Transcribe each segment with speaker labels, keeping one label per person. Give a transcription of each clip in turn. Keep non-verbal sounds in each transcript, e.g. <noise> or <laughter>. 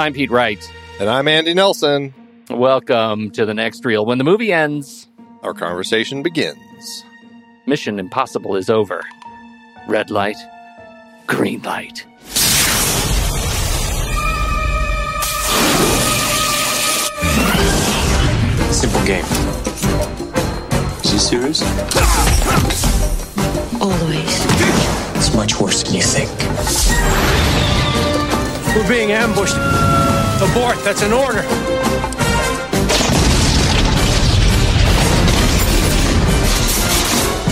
Speaker 1: I'm Pete Wright.
Speaker 2: And I'm Andy Nelson.
Speaker 1: Welcome to the next reel. When the movie ends,
Speaker 2: our conversation begins.
Speaker 1: Mission Impossible is over. Red light, green light.
Speaker 3: Simple game. Is he serious?
Speaker 4: Always.
Speaker 3: It's much worse than you think.
Speaker 5: We're being ambushed. Abort, that's an order.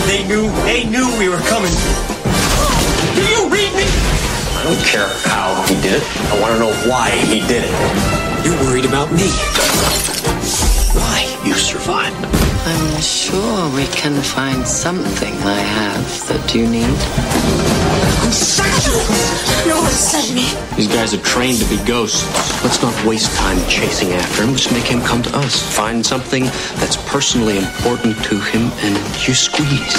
Speaker 6: They knew, they knew we were coming. Do you read me?
Speaker 3: I don't care how he did it. I want to know why he did it.
Speaker 6: You're worried about me. Why you survived.
Speaker 4: I'm sure we can find something I have that you need. I'm such a...
Speaker 6: No one sent me.
Speaker 3: These guys are trained to be ghosts. Let's not waste time chasing after him. Let's make him come to us. Find something that's personally important to him and you squeeze.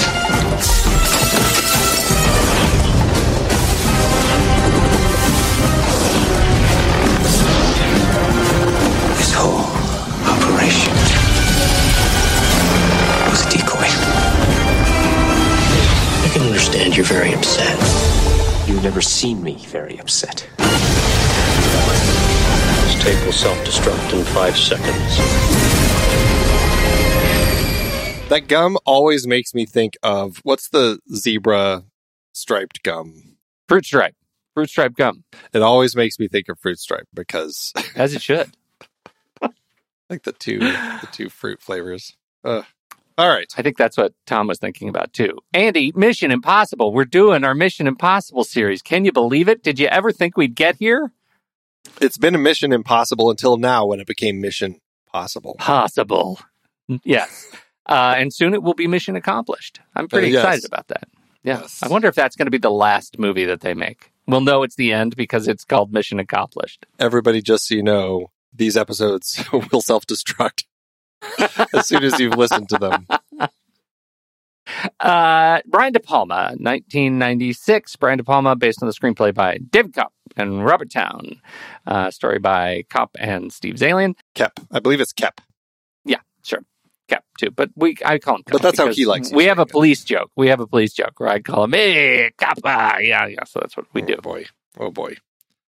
Speaker 3: You've never seen me very upset. This tape will self-destruct in five seconds.
Speaker 2: That gum always makes me think of what's the zebra striped gum?
Speaker 1: Fruit stripe. Fruit stripe gum.
Speaker 2: It always makes me think of fruit stripe because
Speaker 1: As it should. <laughs>
Speaker 2: like the two the two fruit flavors. Ugh. All right.
Speaker 1: I think that's what Tom was thinking about too. Andy, Mission Impossible. We're doing our Mission Impossible series. Can you believe it? Did you ever think we'd get here?
Speaker 2: It's been a mission impossible until now when it became mission possible.
Speaker 1: Possible. Yes. Uh, and soon it will be mission accomplished. I'm pretty
Speaker 2: Uh, yes.
Speaker 1: excited about that. Yeah.
Speaker 2: Yes.
Speaker 1: I wonder if that's going to be the last movie that they make. We'll know it's the end because it's called Mission Accomplished.
Speaker 2: Everybody just so you know, these episodes <laughs> will self-destruct <laughs> as soon as you've listened to them.
Speaker 1: Uh, Brian De Palma, 1996. Brian De Palma, based on the screenplay by David Koepp and Robert Towne. Uh, story by Kopp and Steve Zaillian.
Speaker 2: Kep. I believe it's Kep.
Speaker 1: Yeah, sure. Cap too, but we I call him. Cop
Speaker 2: But that's how he likes
Speaker 1: We have a police joke. We have a police joke where I call him, "Hey, Kappa!" Yeah, yeah. So that's what we do.
Speaker 2: Oh boy. Oh boy.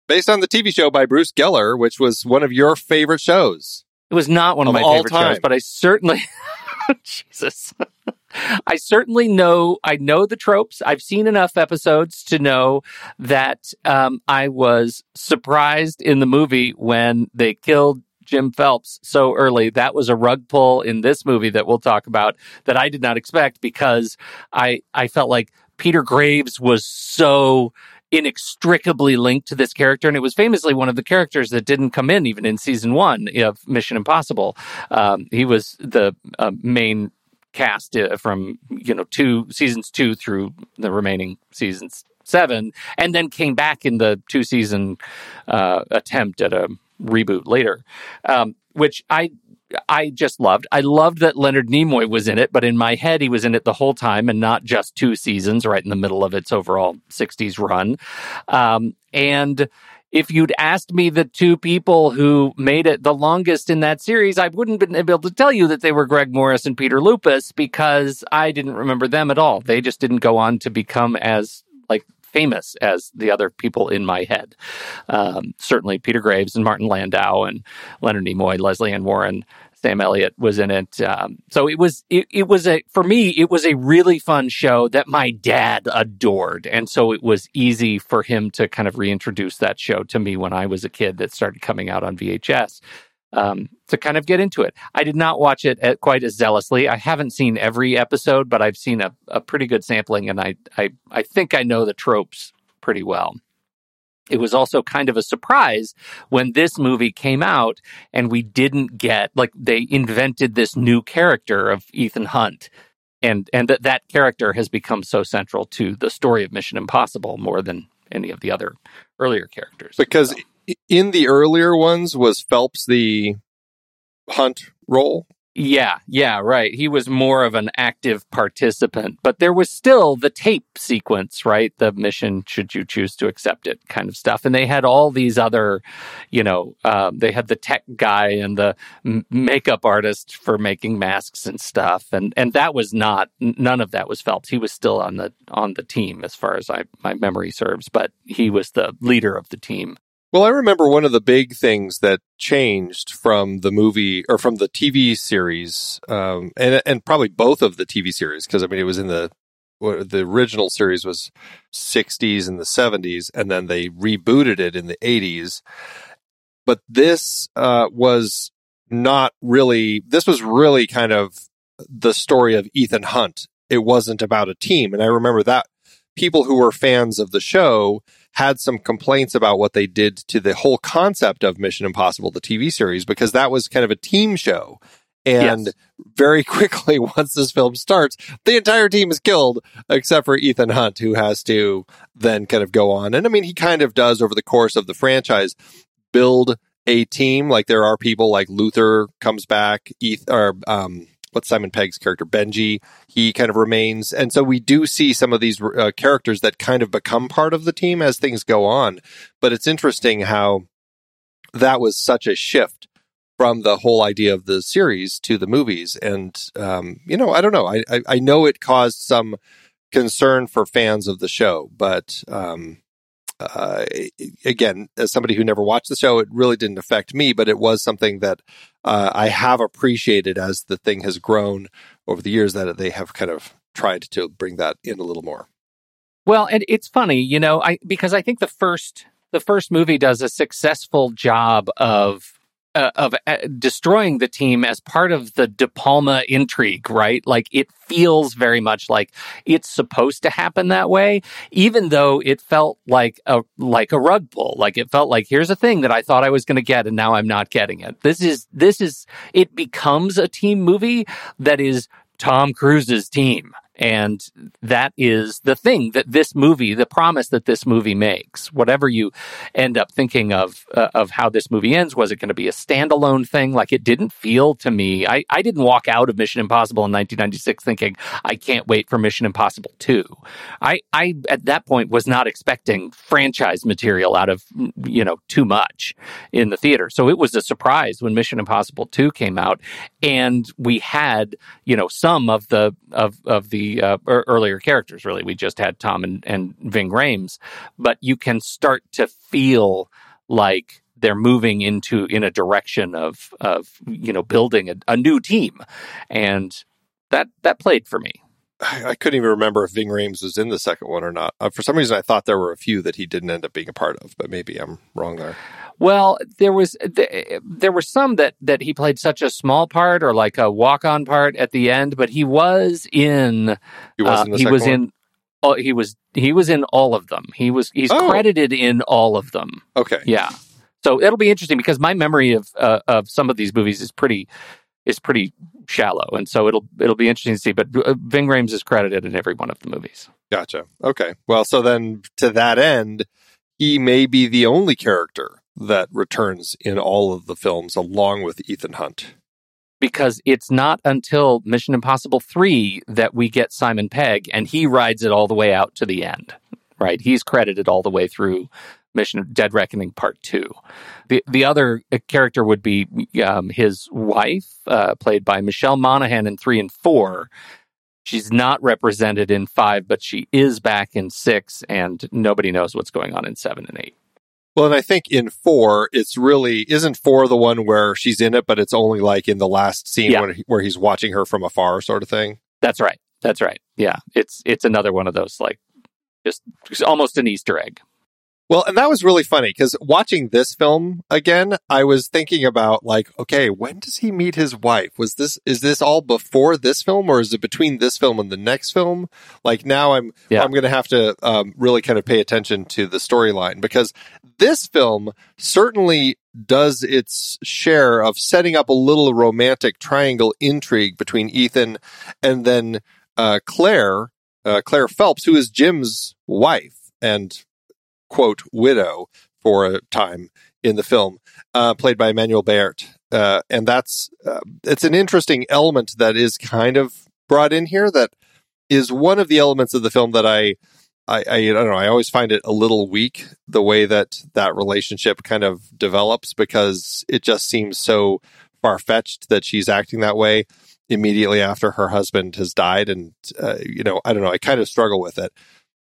Speaker 2: Based on the TV show by Bruce Geller, which was one of your favorite shows.
Speaker 1: It was not one of,
Speaker 2: Of
Speaker 1: my
Speaker 2: all
Speaker 1: favorite
Speaker 2: time.
Speaker 1: shows, but I certainly, <laughs> Jesus, <laughs> I certainly know. I know the tropes. I've seen enough episodes to know that um, I was surprised in the movie when they killed Jim Phelps so early. That was a rug pull in this movie that we'll talk about that I did not expect because I I felt like Peter Graves was so inextricably linked to this character, and it was famously one of the characters that didn't come in even in season one of Mission Impossible. Um, he was the uh, main cast uh, from you know two seasons two through the remaining seasons seven, and then came back in the two season uh, attempt at a reboot later, um, which I I just loved. I loved that Leonard Nimoy was in it, but in my head, he was in it the whole time and not just two seasons, right in the middle of its overall 60s run. Um, and if you'd asked me the two people who made it the longest in that series, I wouldn't have been able to tell you that they were Greg Morris and Peter Lupus because I didn't remember them at all. They just didn't go on to become as famous as the other people in my head. Um, certainly Peter Graves and Martin Landau and Leonard Nimoy, Lesley Ann Warren, Sam Elliott was in it. Um, so it was it, it was a for me it was a really fun show that my dad adored, and so it was easy for him to kind of reintroduce that show to me when I was a kid that started coming out on VHS. Um, to kind of get into it, I did not watch it at quite as zealously. I haven't seen every episode, but I've seen a, a pretty good sampling, and I, I I think I know the tropes pretty well. It was also kind of a surprise when this movie came out and we didn't get like they invented this new character of Ethan Hunt and and that that character has become so central to the story of Mission Impossible more than any of the other earlier characters.
Speaker 2: Because
Speaker 1: So,
Speaker 2: in the earlier ones was Phelps the hunt role.
Speaker 1: yeah yeah right. He was more of an active participant but there was still the tape sequence right? The mission should you choose to accept it kind of stuff. And they had all these other you know um, they had the tech guy and the makeup artist for making masks and stuff. And and that was not none of that was phelps. He was still on the on the team as far as i my memory serves but he was the leader of the team
Speaker 2: Well, I remember one of the big things that changed from the movie or from the TV series, um, and and probably both of the TV series because I mean it was in the the original series was 60s and the 70s, and then they rebooted it in the 80s. But this uh, was not really. This was really kind of the story of Ethan Hunt. It wasn't about a team, and I remember that people who were fans of the show had some complaints about what they did to the whole concept of Mission Impossible, the TV series, because that was kind of a team show. And
Speaker 1: Yes.
Speaker 2: very <laughs> quickly, once this film starts, the entire team is killed except for Ethan Hunt, who has to then kind of go on. And I mean, he kind of does over the course of the franchise build a team. Like there are people like Luther comes back, Eth- or um, what's Simon Pegg's character Benji. He kind of remains, and so we do see some of these uh, characters that kind of become part of the team as things go on. But it's interesting how that was such a shift from the whole idea of the series to the movies, and um, you know, I don't know. I, I I know it caused some concern for fans of the show, but um, uh, again, as somebody who never watched the show, it really didn't affect me, but it was something that uh, I have appreciated as the thing has grown over the years that they have kind of tried to bring that in a little more.
Speaker 1: Well, and it's funny, you know, I because I think the first the first movie does a successful job of uh, of uh, destroying the team as part of the De Palma intrigue, right? Like it feels very much like it's supposed to happen that way, even though it felt like a like a rug pull. Like it felt like here's a thing that I thought I was going to get, and now I'm not getting it. This is this is it becomes a team movie that is Tom Cruise's team. And that is the thing that this movie, the promise that this movie makes. Whatever you end up thinking of uh, of how this movie ends, was it going to be a standalone thing? Like it didn't feel to me. I, I didn't walk out of Mission Impossible in 1996 thinking I can't wait for Mission Impossible 2. I I at that point was not expecting franchise material out of you know too much in the theater. So it was a surprise when Mission Impossible 2 came out and we had, you know, some of the of of the uh, earlier characters. Really, we just had Tom and, and Ving Rhames, but you can start to feel like they're moving into in a direction of of you know building a, a new team, and that that played for me.
Speaker 2: I, couldn't even remember if Ving Rhames was in the second one or not. Uh, for some reason, I thought there were a few that he didn't end up being a part of, but maybe I'm wrong there.
Speaker 1: Well, there was there were some that that he played such a small part or like a walk on part at the end, but he was in.
Speaker 2: He was in.
Speaker 1: Uh, he was one? in. Oh, he was he was in all of them. He was he's oh. credited in all of them.
Speaker 2: Okay.
Speaker 1: Yeah. So it'll be interesting because my memory of uh, of some of these movies is pretty is pretty shallow, and so it'll it'll be interesting to see. But uh, Ving Rhames is credited in every one of the movies.
Speaker 2: Gotcha. Okay. Well, so then to that end, he may be the only character that returns in all of the films along with Ethan Hunt.
Speaker 1: Because it's not until Mission Impossible 3 that we get Simon Pegg and he rides it all the way out to the end, right? He's credited all the way through Mission Dead Reckoning Part 2. The, the other uh, character would be um, his wife, uh, played by Michelle Monaghan in 3 and 4. She's not represented in 5, but she is back in 6, and nobody knows what's going on in 7 and 8.
Speaker 2: Well, and I think in four, it's really isn't four the one where she's in it, but it's only like in the last scene yeah. he, where he's watching her from afar, sort of thing.
Speaker 1: That's right. That's right. Yeah, it's it's another one of those like just, just almost an Easter egg.
Speaker 2: Well, and that was really funny because watching this film again, I was thinking about like, okay, when does he meet his wife? Was this, is this all before this film or is it between this film and the next film? Like now I'm, yeah. I'm going to have to um, really kind of pay attention to the storyline because this film certainly does its share of setting up a little romantic triangle intrigue between Ethan and then uh, Claire, uh, Claire Phelps, who is Jim's wife. And quote widow for a time in the film, uh, played by Emmanuelle Béart. Uh, and that's uh, it's an interesting element that is kind of brought in here. That is one of the elements of the film that I, I, I, I don't know. I always find it a little weak the way that that relationship kind of develops because it just seems so far fetched that she's acting that way immediately after her husband has died, and uh, you know, I don't know. I kind of struggle with it.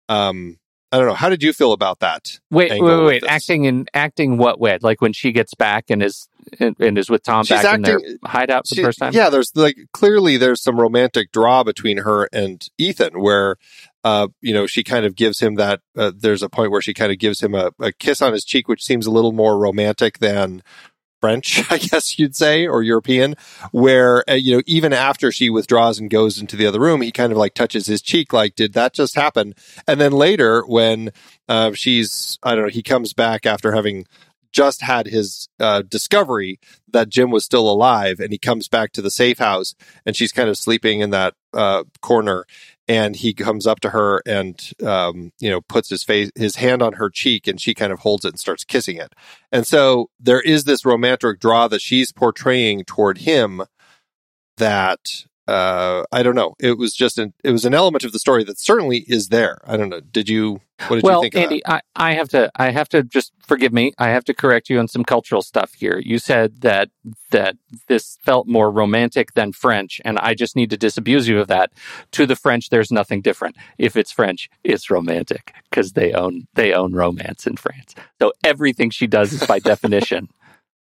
Speaker 2: Um, I don't know. How did you feel about that?
Speaker 1: Wait, wait, wait, wait. Acting in acting what way? Like when she gets back and is and, and is with Tom She's back acting, in their hideout for she, the first time.
Speaker 2: Yeah, there's like clearly there's some romantic draw between her and Ethan, where uh, you know she kind of gives him that. Uh, there's a point where she kind of gives him a, a kiss on his cheek, which seems a little more romantic than French, <laughs> I guess you'd say, or European, where, uh, you know, even after she withdraws and goes into the other room, he kind of like touches his cheek, like, did that just happen? And then later, when uh, she's, I don't know, he comes back after having just had his uh, discovery that Jim was still alive, and he comes back to the safe house, and she's kind of sleeping in that uh, corner, and he comes up to her and um, you know puts his face his hand on her cheek and she kind of holds it and starts kissing it. And so there is this romantic draw that she's portraying toward him that uh, I don't know. It was just an it was an element of the story that certainly is there. I don't know. Did you what did
Speaker 1: well,
Speaker 2: you think
Speaker 1: Andy, I, I have to I have to just forgive me. I have to correct you on some cultural stuff here. You said that that this felt more romantic than French, and I just need to disabuse you of that. To the French, there's nothing different. If it's French, it's romantic because they own they own romance in France. So everything she does is by <laughs> definition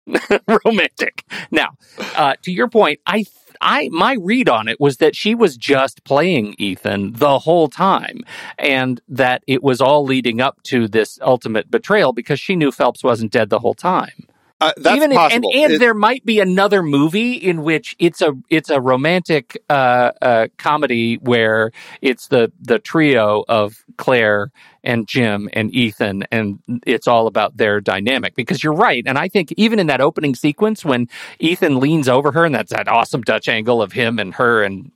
Speaker 1: <laughs> romantic. Now, uh, to your point, I I my read on it was that she was just playing Ethan the whole time and that it was all leading up to this ultimate betrayal because she knew Phelps wasn't dead the whole time.
Speaker 2: Uh, that's
Speaker 1: Even if, and,
Speaker 2: possible.
Speaker 1: and
Speaker 2: It-
Speaker 1: there might be another movie in which it's a it's a romantic uh, uh, comedy where it's the the trio of Claire and Jim and Ethan, and it's all about their dynamic. Because you're right, and I think even in that opening sequence when Ethan leans over her, and that's that awesome Dutch angle of him and her, and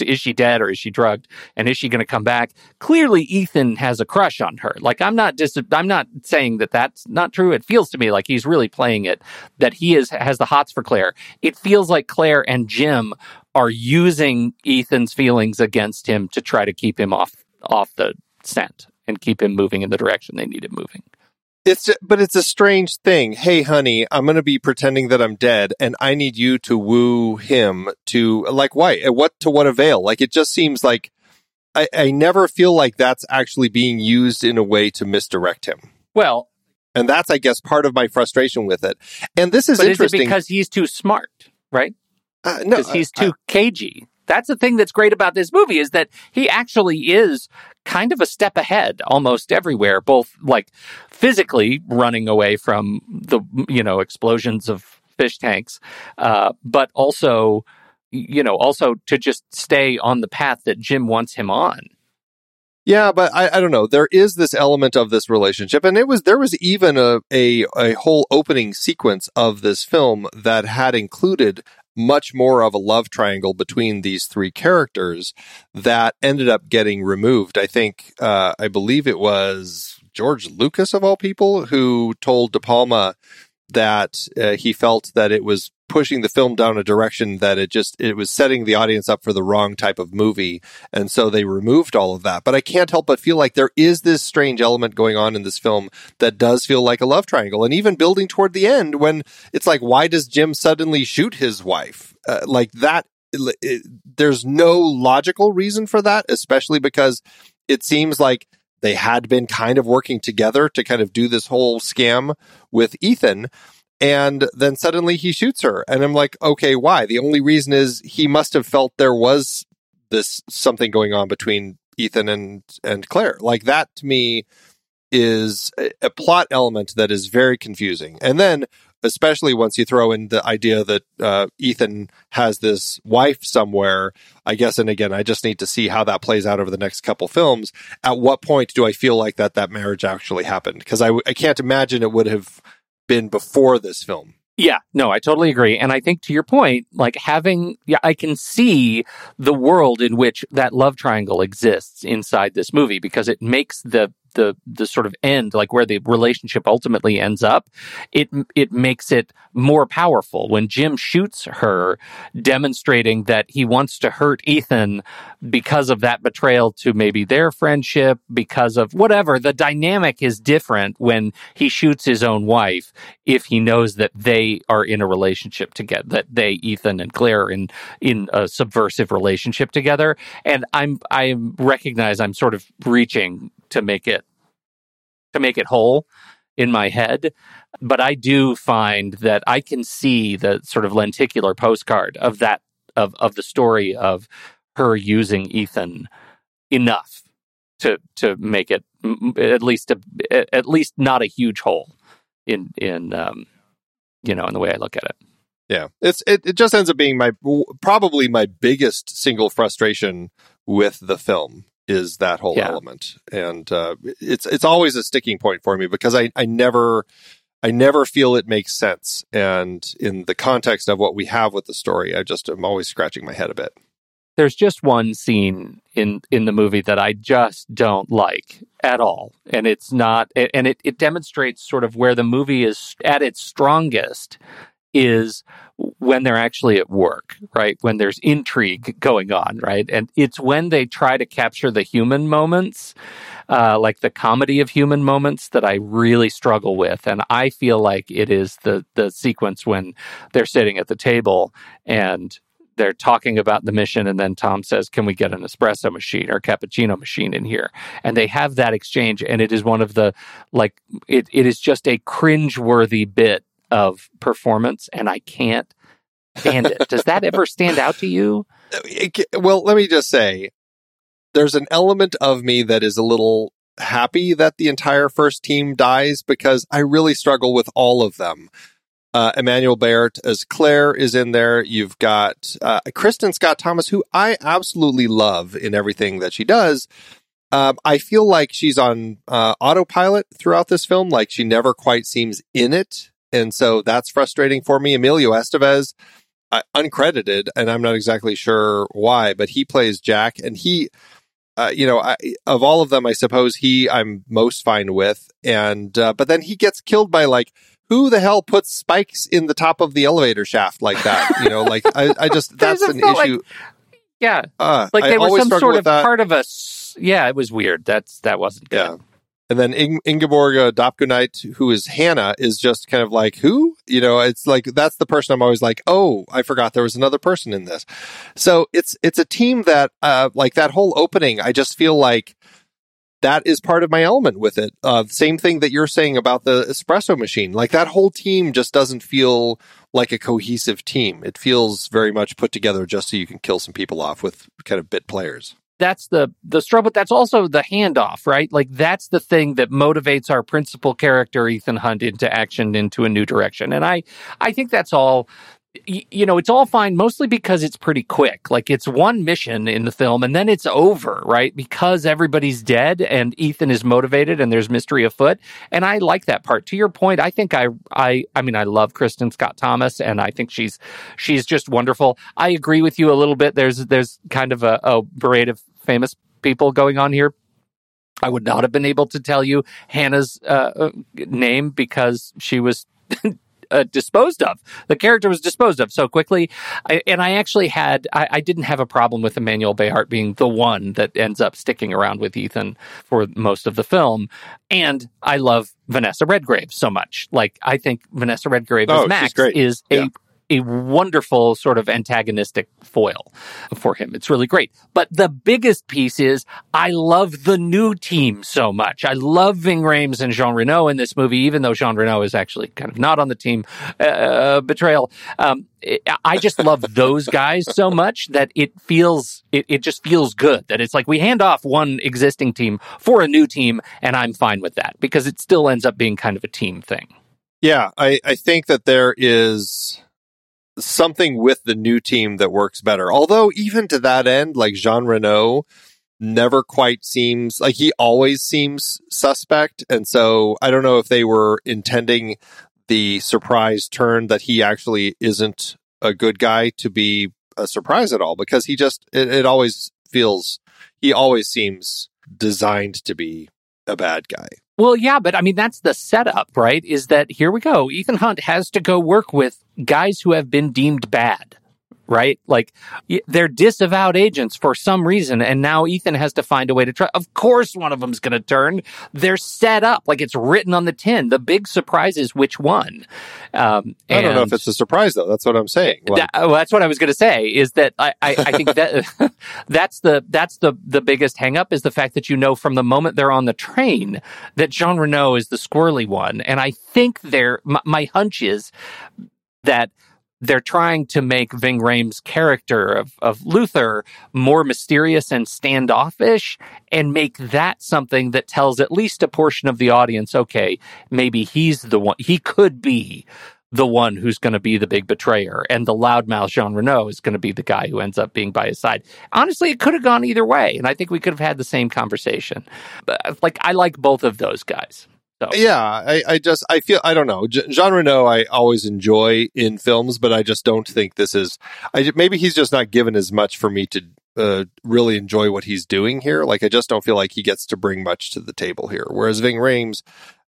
Speaker 1: is she dead or is she drugged, and is she going to come back? Clearly, Ethan has a crush on her. Like I'm not dis- I'm not saying that that's not true. It feels to me like he's really playing it that he is has the hots for Claire. It feels like Claire and Jim are using Ethan's feelings against him to try to keep him off off the scent and keep him moving in the direction they need him moving.
Speaker 2: It's but it's a strange thing. Hey, honey, I'm going to be pretending that I'm dead, and I need you to woo him to like why? What to what avail? Like it just seems like I, I never feel like that's actually being used in a way to misdirect him,
Speaker 1: Well,
Speaker 2: and that's I guess part of my frustration with it. And this is
Speaker 1: but is it because he's too smart, right?
Speaker 2: uh, no,
Speaker 1: because he's
Speaker 2: I-
Speaker 1: too cagey. That's the thing that's great about this movie is that he actually is kind of a step ahead almost everywhere, both like physically running away from the you know explosions of fish tanks, uh, but also you know also to just stay on the path that Jim wants him on.
Speaker 2: Yeah, but I, I don't know. There is this element of this relationship, and it was there was even a, a a whole opening sequence of this film that had included much more of a love triangle between these three characters that ended up getting removed. I think uh, I believe it was George Lucas of all people who told De Palma that uh, he felt that it was pushing the film down a direction that it just it was setting the audience up for the wrong type of movie. And so they removed all of that. But i can't help but feel like there is this strange element going on in this film that does feel like a love triangle. And even building toward the end when it's like why does jim suddenly shoot his wife? Uh, like that it, there's no logical reason for that especially because it seems like they had been kind of working together to kind of do this whole scam with ethan and then suddenly he shoots her. And i'm like okay why? The only reason is he must have felt there was this something going on between ethan and and claire. Like that to me is a, plot element that is very confusing. And then especially once you throw in the idea that uh, ethan has this wife somewhere i guess and again i just need to see how that plays out over the next couple films at what point do i feel like that that marriage actually happened? Because I can't imagine it would have been before this film
Speaker 1: Yeah, no, I totally agree. And I think to your point, like having, yeah, I can see the world in which that love triangle exists inside this movie because it makes the, the, the sort of end, like where the relationship ultimately ends up, it, it makes it more powerful when Jim shoots her, demonstrating that he wants to hurt Ethan because of that betrayal to maybe their friendship, because of whatever. The dynamic is different when he shoots his own wife if he knows that they are in a relationship together, that they, Ethan and Claire, are in in a subversive relationship together. And I'm I recognize I'm sort of reaching to make it to make it whole in my head. But I do find that I can see the sort of lenticular postcard of that of of the story of her using Ethan enough to to make it at least a, at least not a huge hole in in um you know in the way I look at it.
Speaker 2: Yeah, it's it, it just ends up being my probably my biggest single frustration with the film is that whole
Speaker 1: Yeah.
Speaker 2: element, and uh, it's it's always a sticking point for me because I I never I never feel it makes sense, and in the context of what we have with the story, I just am always scratching my head a bit.
Speaker 1: There's just one scene in in the movie that I just don't like at all, and it's not and it it demonstrates sort of where the movie is at its strongest is when they're actually at work, right? When there's intrigue going on, right? And it's when they try to capture the human moments, uh, like the comedy of human moments, that I really struggle with. And I feel like it is the the sequence when they're sitting at the table and they're talking about the mission and then Tom says, "Can we get an espresso machine or cappuccino machine in here?" And they have that exchange and it is one of the like it, it is just a cringe-worthy bit of performance and I can't stand it. Does that ever stand out to you? <laughs>
Speaker 2: Well, let me just say, there's an element of me that is a little happy that the entire first team dies because I really struggle with all of them. Uh, Emmanuelle Béart as Claire is in there. You've got uh, Kristin Scott Thomas, who I absolutely love in everything that she does. Um, I feel like she's on uh, autopilot throughout this film. Like she never quite seems in it, and so that's frustrating for me. Emilio Estevez, uh, uncredited, and I'm not exactly sure why, but he plays Jack, and he, uh, you know, I, of all of them, I suppose he I'm most fine with, and uh, but then he gets killed by like who the hell puts spikes in the top of the elevator shaft like that? You know, like I, I just <laughs> that's an
Speaker 1: like-
Speaker 2: issue.
Speaker 1: Yeah,
Speaker 2: Uh,
Speaker 1: like
Speaker 2: I
Speaker 1: they were some sort of part of us. Yeah, it was weird. That's that wasn't good.
Speaker 2: Yeah. And then Ing- Ingeborg Dapkunaite, who is Hannah, is just kind of like, who? You know, it's like, that's the person I'm always like, oh, I forgot there was another person in this. So it's, it's a team that, uh, like that whole opening, I just feel like that is part of my element with it. Uh, same thing that you're saying about the espresso machine. Like that whole team just doesn't feel like a cohesive team. It feels very much put together just so you can kill some people off with kind of bit players.
Speaker 1: That's the the struggle but that's also the handoff right? Like that's the thing that motivates our principal character ethan hunt into action into a new direction. And i i think that's all you know it's all fine mostly because it's pretty quick. Like it's one mission in the film and then it's over right? Because everybody's dead and ethan is motivated and there's mystery afoot. And i like that part. To your point i think i i i mean i love kristin scott thomas and i think she's she's just wonderful. I agree with you a little bit. There's there's kind of a, a parade of famous people going on here. I would not have been able to tell you Hannah's uh, uh, name because she was <laughs> uh, disposed of. The character was disposed of so quickly. I, and I actually had, I, I didn't have a problem with Emmanuelle Béart being the one that ends up sticking around with Ethan for most of the film. And I love Vanessa Redgrave so much. Like, I think Vanessa Redgrave
Speaker 2: Oh,
Speaker 1: as Max is
Speaker 2: Yeah.
Speaker 1: a a wonderful sort of antagonistic foil for him. It's really great. But the biggest piece is I love the new team so much. I love Ving Rhames and Jean Reno in this movie, even though Jean Reno is actually kind of not on the team. Uh, betrayal. Um, I just love those guys so much that it feels it, it just feels good that it's like we hand off one existing team for a new team and I'm fine with that because it still ends up being kind of a team thing.
Speaker 2: Yeah, I, I think that there is something with the new team that works better. Although even to that end, like Jean Reno never quite seems like he always seems suspect. And so I don't know if they were intending the surprise turn that he actually isn't a good guy to be a surprise at all because he just it, it always feels he always seems designed to be a bad guy.
Speaker 1: Well, yeah, but I mean, that's the setup, right? Is that here we go. Ethan Hunt has to go work with guys who have been deemed bad, right? Like they're disavowed agents for some reason. And now Ethan has to find a way to try. Of course, one of them's going to turn. They're set up like it's written on the tin. The big surprise is which one. Um,
Speaker 2: I don't know if it's a surprise though. That's what I'm saying. Like,
Speaker 1: that, well, that's what I was going to say. Is that I, I, I think that <laughs> <laughs> that's the that's the the biggest hangup is the fact that you know from the moment they're on the train that Jean Reno is the squirrely one, and I think they're my, my hunch is that they're trying to make Ving Rhames' character of, of Luther more mysterious and standoffish and make that something that tells at least a portion of the audience, okay, maybe he's the one, he could be the one who's going to be the big betrayer, and the loudmouth Jean Reno is going to be the guy who ends up being by his side. Honestly, it could have gone either way, and I think we could have had the same conversation. But like, I like both of those guys. So
Speaker 2: yeah, I, I just I feel I don't know Jean Reno I always enjoy in films, but I just don't think this is. I maybe he's just not given as much for me to uh, really enjoy what he's doing here. Like I just don't feel like he gets to bring much to the table here. Whereas Ving Rhames,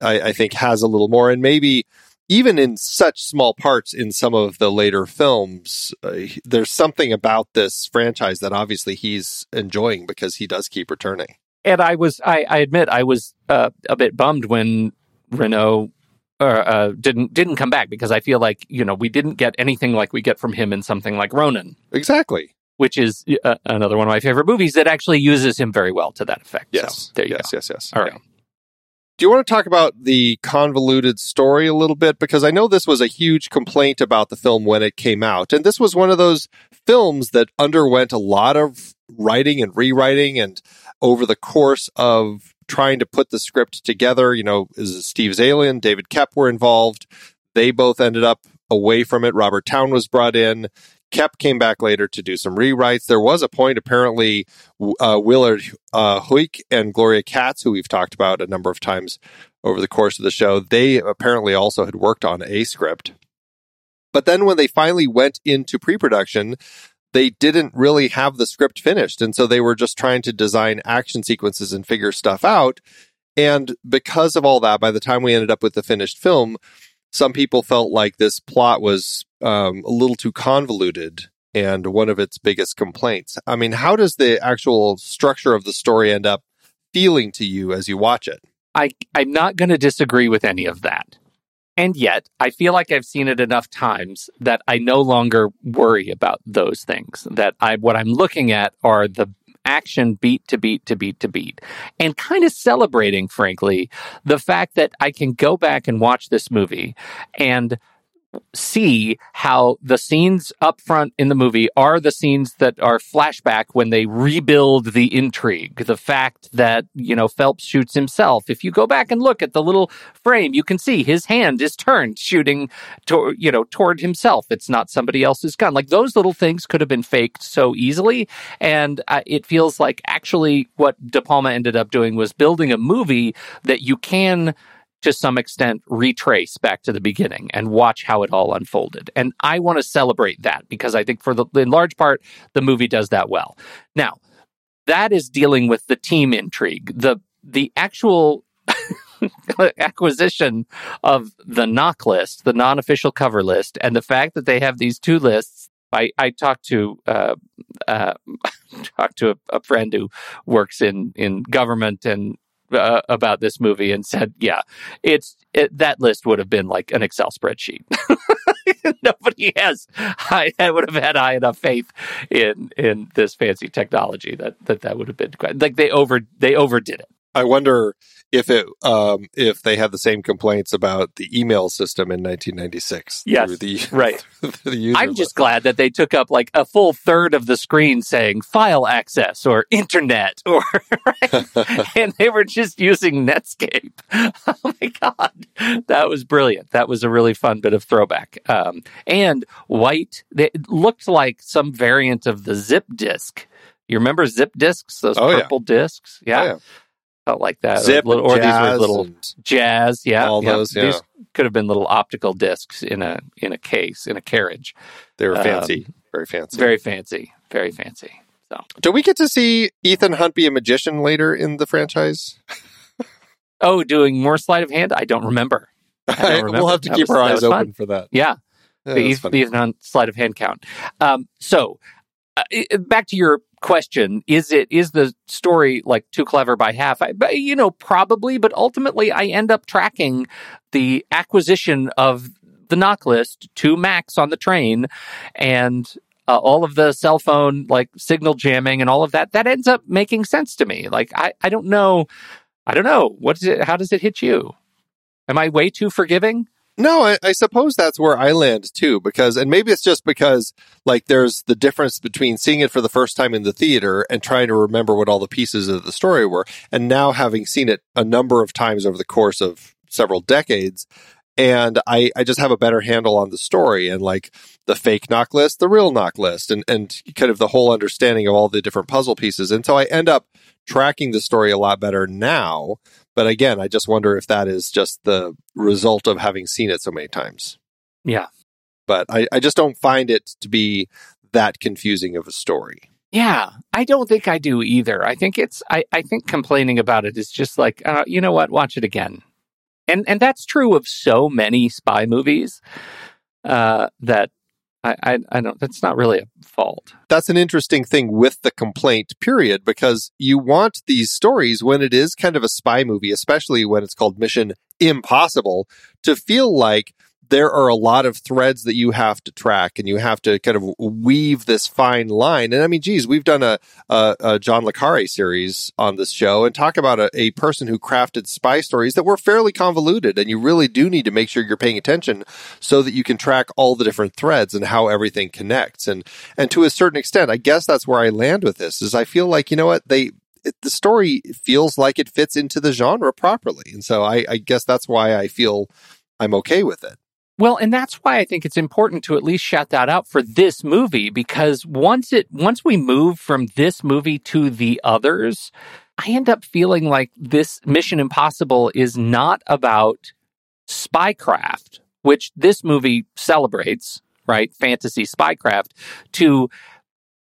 Speaker 2: I, I think has a little more, and maybe even in such small parts in some of the later films, uh, there's something about this franchise that obviously he's enjoying because he does keep returning.
Speaker 1: And I was, I, I admit, I was uh, a bit bummed when Reno uh, uh, didn't didn't come back because I feel like you know we didn't get anything like we get from him in something like Ronin,
Speaker 2: Exactly.
Speaker 1: which is uh, another one of my favorite movies that actually uses him very well to that effect.
Speaker 2: Yes.
Speaker 1: So, there you
Speaker 2: yes.
Speaker 1: go.
Speaker 2: Yes. Yes.
Speaker 1: All right.
Speaker 2: Yeah. Do you want to talk about the convoluted story a little bit? Because I know this was a huge complaint about the film when it came out. And this was one of those films that underwent a lot of writing and rewriting. And over the course of trying to put the script together, you know, is Steve Zaillian, David Koepp were involved. They both ended up away from it. Robert Towne was brought in. Koepp came back later to do some rewrites. There was a point, apparently, uh, Willard uh, Huyck and Gloria Katz, who we've talked about a number of times over the course of the show, they apparently also had worked on a script. But then when they finally went into pre production, they didn't really have the script finished. And so they were just trying to design action sequences and figure stuff out. And because of all that, by the time we ended up with the finished film, some people felt like this plot was um, a little too convoluted and one of its biggest complaints. I mean, how does the actual structure of the story end up feeling to you as you watch it?
Speaker 1: I, I'm not going to disagree with any of that. And yet, I feel like I've seen it enough times that I no longer worry about those things. That I, what I'm looking at are the action beat to beat to beat to beat and kind of celebrating, frankly, the fact that I can go back and watch this movie and see how the scenes up front in the movie are the scenes that are flashback when they rebuild the intrigue. The fact that, you know, Phelps shoots himself. If you go back and look at the little frame, you can see his hand is turned shooting to, you know, toward himself. It's not somebody else's gun. Like those little things could have been faked so easily. And uh, it feels like actually what De Palma ended up doing was building a movie that you can to some extent retrace back to the beginning and watch how it all unfolded. And I want to celebrate that because I think for the in large part the movie does that well. Now, that is dealing with the team intrigue. The the actual <laughs> acquisition of the NOC list, the non-official cover list, and the fact that they have these two lists. I, I talked to uh, uh, <laughs> talked to a, a, friend who works in in government and uh, about this movie and said, "Yeah, it's it, that list would have been like an Excel spreadsheet. <laughs> Nobody has I, I would have had high enough faith in in this fancy technology that that that would have been quite, like they over they overdid it.
Speaker 2: I wonder if it um, if they had the same complaints about the email system in 1996.
Speaker 1: Yes,
Speaker 2: the, <laughs>
Speaker 1: right. the I'm just glad that they took up like a full third of the screen saying file access or internet or <laughs> right? and they were just using Netscape. <laughs> Oh my god, that was brilliant. That was a really fun bit of throwback. Um, and white, it looked like some variant of the zip disk. You remember zip disks? Those oh, purple yeah. disks? Yeah. Oh, yeah felt like that.
Speaker 2: Zip,
Speaker 1: or,
Speaker 2: or these were
Speaker 1: little jazz, yeah,
Speaker 2: all
Speaker 1: yeah.
Speaker 2: those. Yeah. These
Speaker 1: could have been little optical discs in a in a case in a carriage.
Speaker 2: They were fancy, um, very fancy,
Speaker 1: very fancy, very fancy. So,
Speaker 2: do we get to see Ethan Hunt be a magician later in the franchise? <laughs>
Speaker 1: oh, doing more sleight of hand? I don't remember. I don't <laughs> remember.
Speaker 2: we'll have to
Speaker 1: that
Speaker 2: keep
Speaker 1: was,
Speaker 2: our eyes open
Speaker 1: fun.
Speaker 2: for that.
Speaker 1: Yeah. yeah the, Ethan Hunt sleight of hand count. Um, so, uh, back to your question is it is the story like too clever by half? I, but, you know probably but ultimately i end up tracking the acquisition of the NOC list to max on the train and uh, all of the cell phone like signal jamming and all of that that ends up making sense to me. Like i i don't know i don't know. What is it how does it hit you? Am i way too forgiving
Speaker 2: no, I, I, suppose that's where I land too, because, and maybe it's just because, like, there's the difference between seeing it for the first time in the theater and trying to remember what all the pieces of the story were, and now having seen it a number of times over the course of several decades. And I, I just have a better handle on the story and like the fake NOC list, the real NOC list, and, and kind of the whole understanding of all the different puzzle pieces. And so I end up tracking the story a lot better now but again, I just wonder if that is just the result of having seen it so many times.
Speaker 1: Yeah.
Speaker 2: But I, I just don't find it to be that confusing of a story.
Speaker 1: Yeah, I don't think I do either. I think it's I, I think complaining about it is just like uh, you know what, watch it again, and and that's true of so many spy movies uh, that I, I, I don't. That's not really a fault.
Speaker 2: That's an interesting thing with the complaint period because you want these stories when it is kind of a spy movie, especially when it's called Mission Impossible, to feel like there are a lot of threads that you have to track and you have to kind of weave this fine line. And I mean, geez, we've done a, a, a John Le series on this show and talk about a, a, person who crafted spy stories that were fairly convoluted. And you really do need to make sure you're paying attention so that you can track all the different threads and how everything connects. And, and to a certain extent, I guess that's where I land with this is I feel like, you know what, they, it, the story feels like it fits into the genre properly. And so I, I guess that's why I feel I'm okay with it.
Speaker 1: Well, and that's why I think it's important to at least shout that out for this movie because once it once we move from this movie to the others, I end up feeling like this Mission Impossible is not about spycraft, which this movie celebrates, right? Fantasy spycraft to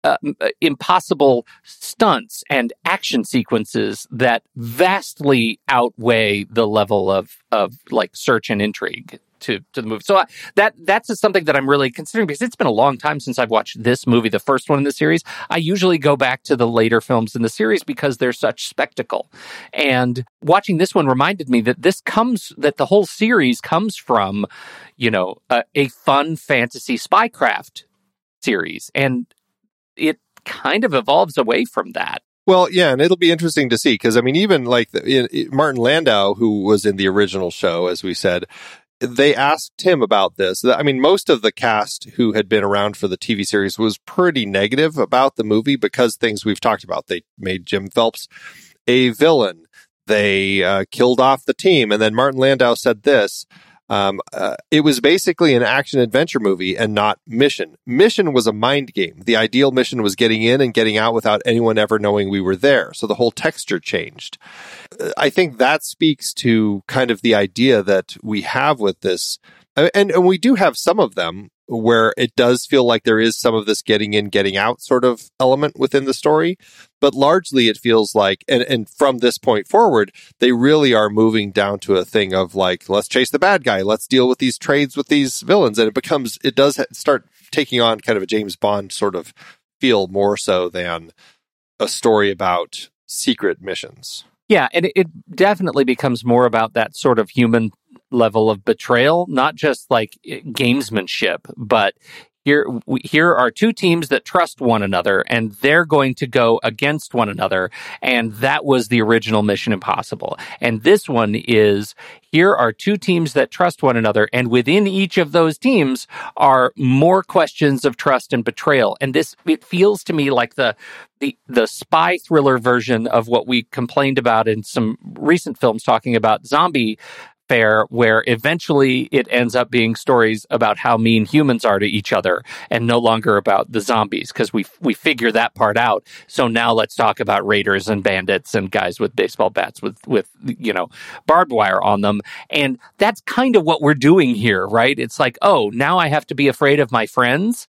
Speaker 1: uh, uh, impossible stunts and action sequences that vastly outweigh the level of of like search and intrigue to to the movie. So uh, that that's something that I'm really considering because it's been a long time since I've watched this movie, the first one in the series. I usually go back to the later films in the series because they're such spectacle. And watching this one reminded me that this comes that the whole series comes from, you know, a, a fun fantasy spycraft series, and it kind of evolves away from that.
Speaker 2: Well, yeah, and it'll be interesting to see because I mean, even like the, Martin Landau, who was in the original show, as we said, they asked him about this. I mean, most of the cast who had been around for the TV series was pretty negative about the movie because things we've talked about. They made Jim Phelps a villain. They uh, killed off the team. And then Martin Landau said this um, uh, it was basically an action adventure movie and not mission. Mission was a mind game. The ideal mission was getting in and getting out without anyone ever knowing we were there. So the whole texture changed. I think that speaks to kind of the idea that we have with this. And, and we do have some of them where it does feel like there is some of this getting in, getting out sort of element within the story. But largely it feels like, and, and from this point forward, they really are moving down to a thing of like, let's chase the bad guy. Let's deal with these trades with these villains. And it becomes, it does start taking on kind of a James Bond sort of feel more so than a story about secret missions.
Speaker 1: Yeah, and it definitely becomes more about that sort of human level of betrayal, not just like gamesmanship, but here here are two teams that trust one another and they're going to go against one another and that was the original mission impossible. And this one is here are two teams that trust one another and within each of those teams are more questions of trust and betrayal. And this it feels to me like the the the spy thriller version of what we complained about in some recent films talking about zombie where eventually it ends up being stories about how mean humans are to each other and no longer about the zombies because we we figure that part out. So now let's talk about raiders and bandits and guys with baseball bats with with you know barbed wire on them. And that's kind of what we're doing here, right? It's like, "Oh, now I have to be afraid of my friends."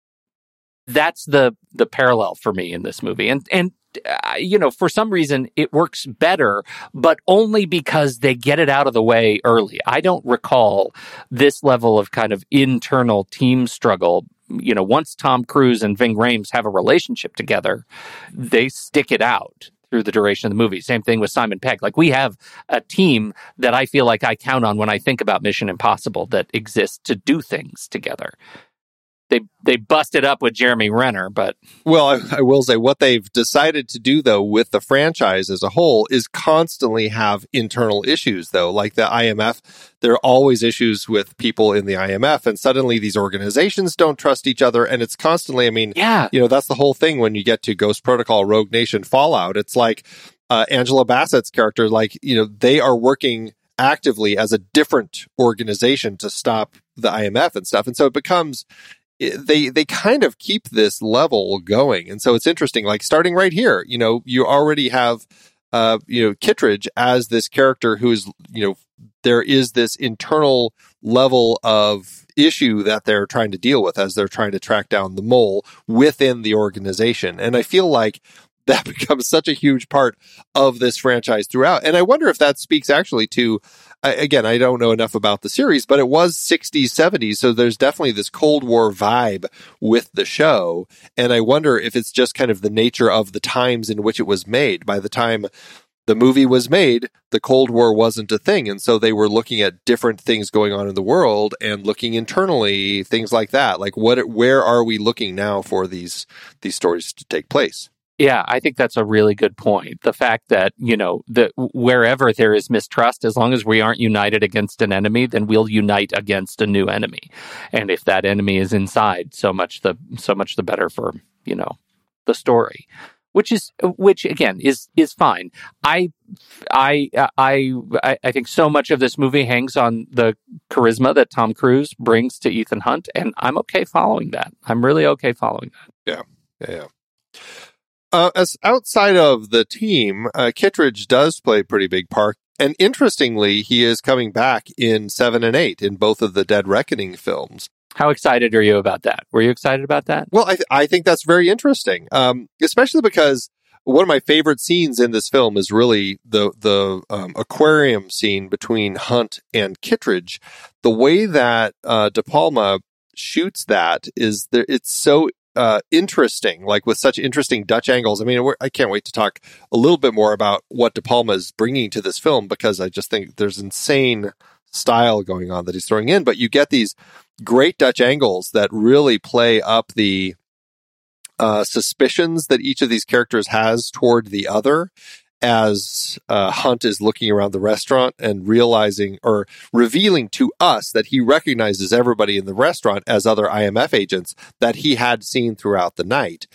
Speaker 1: That's the the parallel for me in this movie. And and uh, you know, for some reason it works better, but only because they get it out of the way early. I don't recall this level of kind of internal team struggle. You know, once Tom Cruise and Ving Rhames have a relationship together, they stick it out through the duration of the movie. Same thing with Simon Pegg. Like we have a team that I feel like I count on when I think about Mission Impossible that exists to do things together they they busted up with Jeremy Renner, but
Speaker 2: well, I, I, will say what they've decided to do though with the franchise as a whole is constantly have internal issues though, like the IMF. There are always issues with people in the IMF, and suddenly these organizations don't trust each other, and it's constantly. I mean,
Speaker 1: yeah,
Speaker 2: you know that's the whole thing when you get to Ghost Protocol, Rogue Nation, Fallout. It's like uh, Angela Bassett's character, like you know they are working actively as a different organization to stop the IMF and stuff, and so it becomes they they kind of keep this level going, and so it's interesting. Like starting right here, you know, you already have uh, you know Kittredge as this character who is you know there is this internal level of issue that they're trying to deal with as they're trying to track down the mole within the organization, and I feel like <laughs> that becomes such a huge part of this franchise throughout. And I wonder if that speaks actually to again, I don't know enough about the series, but it was 60s, 70s. So there's definitely this Cold War vibe with the show. And I wonder if it's just kind of the nature of the times in which it was made. By the time the movie was made, the Cold War wasn't a thing. And so they were looking at different things going on in the world and looking internally, things like that. Like what, where are we looking now for these, these stories to take place?
Speaker 1: Yeah, I think that's a really good point. The fact that, you know, that wherever there is mistrust, as long as we aren't united against an enemy, then we'll unite against a new enemy. And if that enemy is inside, so much the so much the better for, you know, the story. which is which again is is fine. I I I I think so much of this movie hangs on the charisma that Tom Cruise brings to Ethan Hunt, and I'm okay following that. I'm really okay following that.
Speaker 2: Yeah, yeah. yeah. Uh, as outside of the team, uh, Kittredge does play a pretty big part. And interestingly, he is coming back in seven and eight in both of the Dead Reckoning films.
Speaker 1: How excited are you about that? Were you excited about that?
Speaker 2: Well, I, th- I think that's very interesting, um, especially because one of my favorite scenes in this film is really the the um, aquarium scene between Hunt and Kittredge. The way that uh, De Palma shoots that is there. It's so uh, interesting, like with such interesting Dutch angles. I mean, I can't wait to talk a little bit more about what De Palma is bringing to this film because I just think there's insane style going on that he's throwing in. But you get these great Dutch angles that really play up the uh, suspicions that each of these characters has toward the other as uh, Hunt is looking around the restaurant and realizing or revealing to us that he recognizes everybody in the restaurant as other IMF agents that he had seen throughout the night.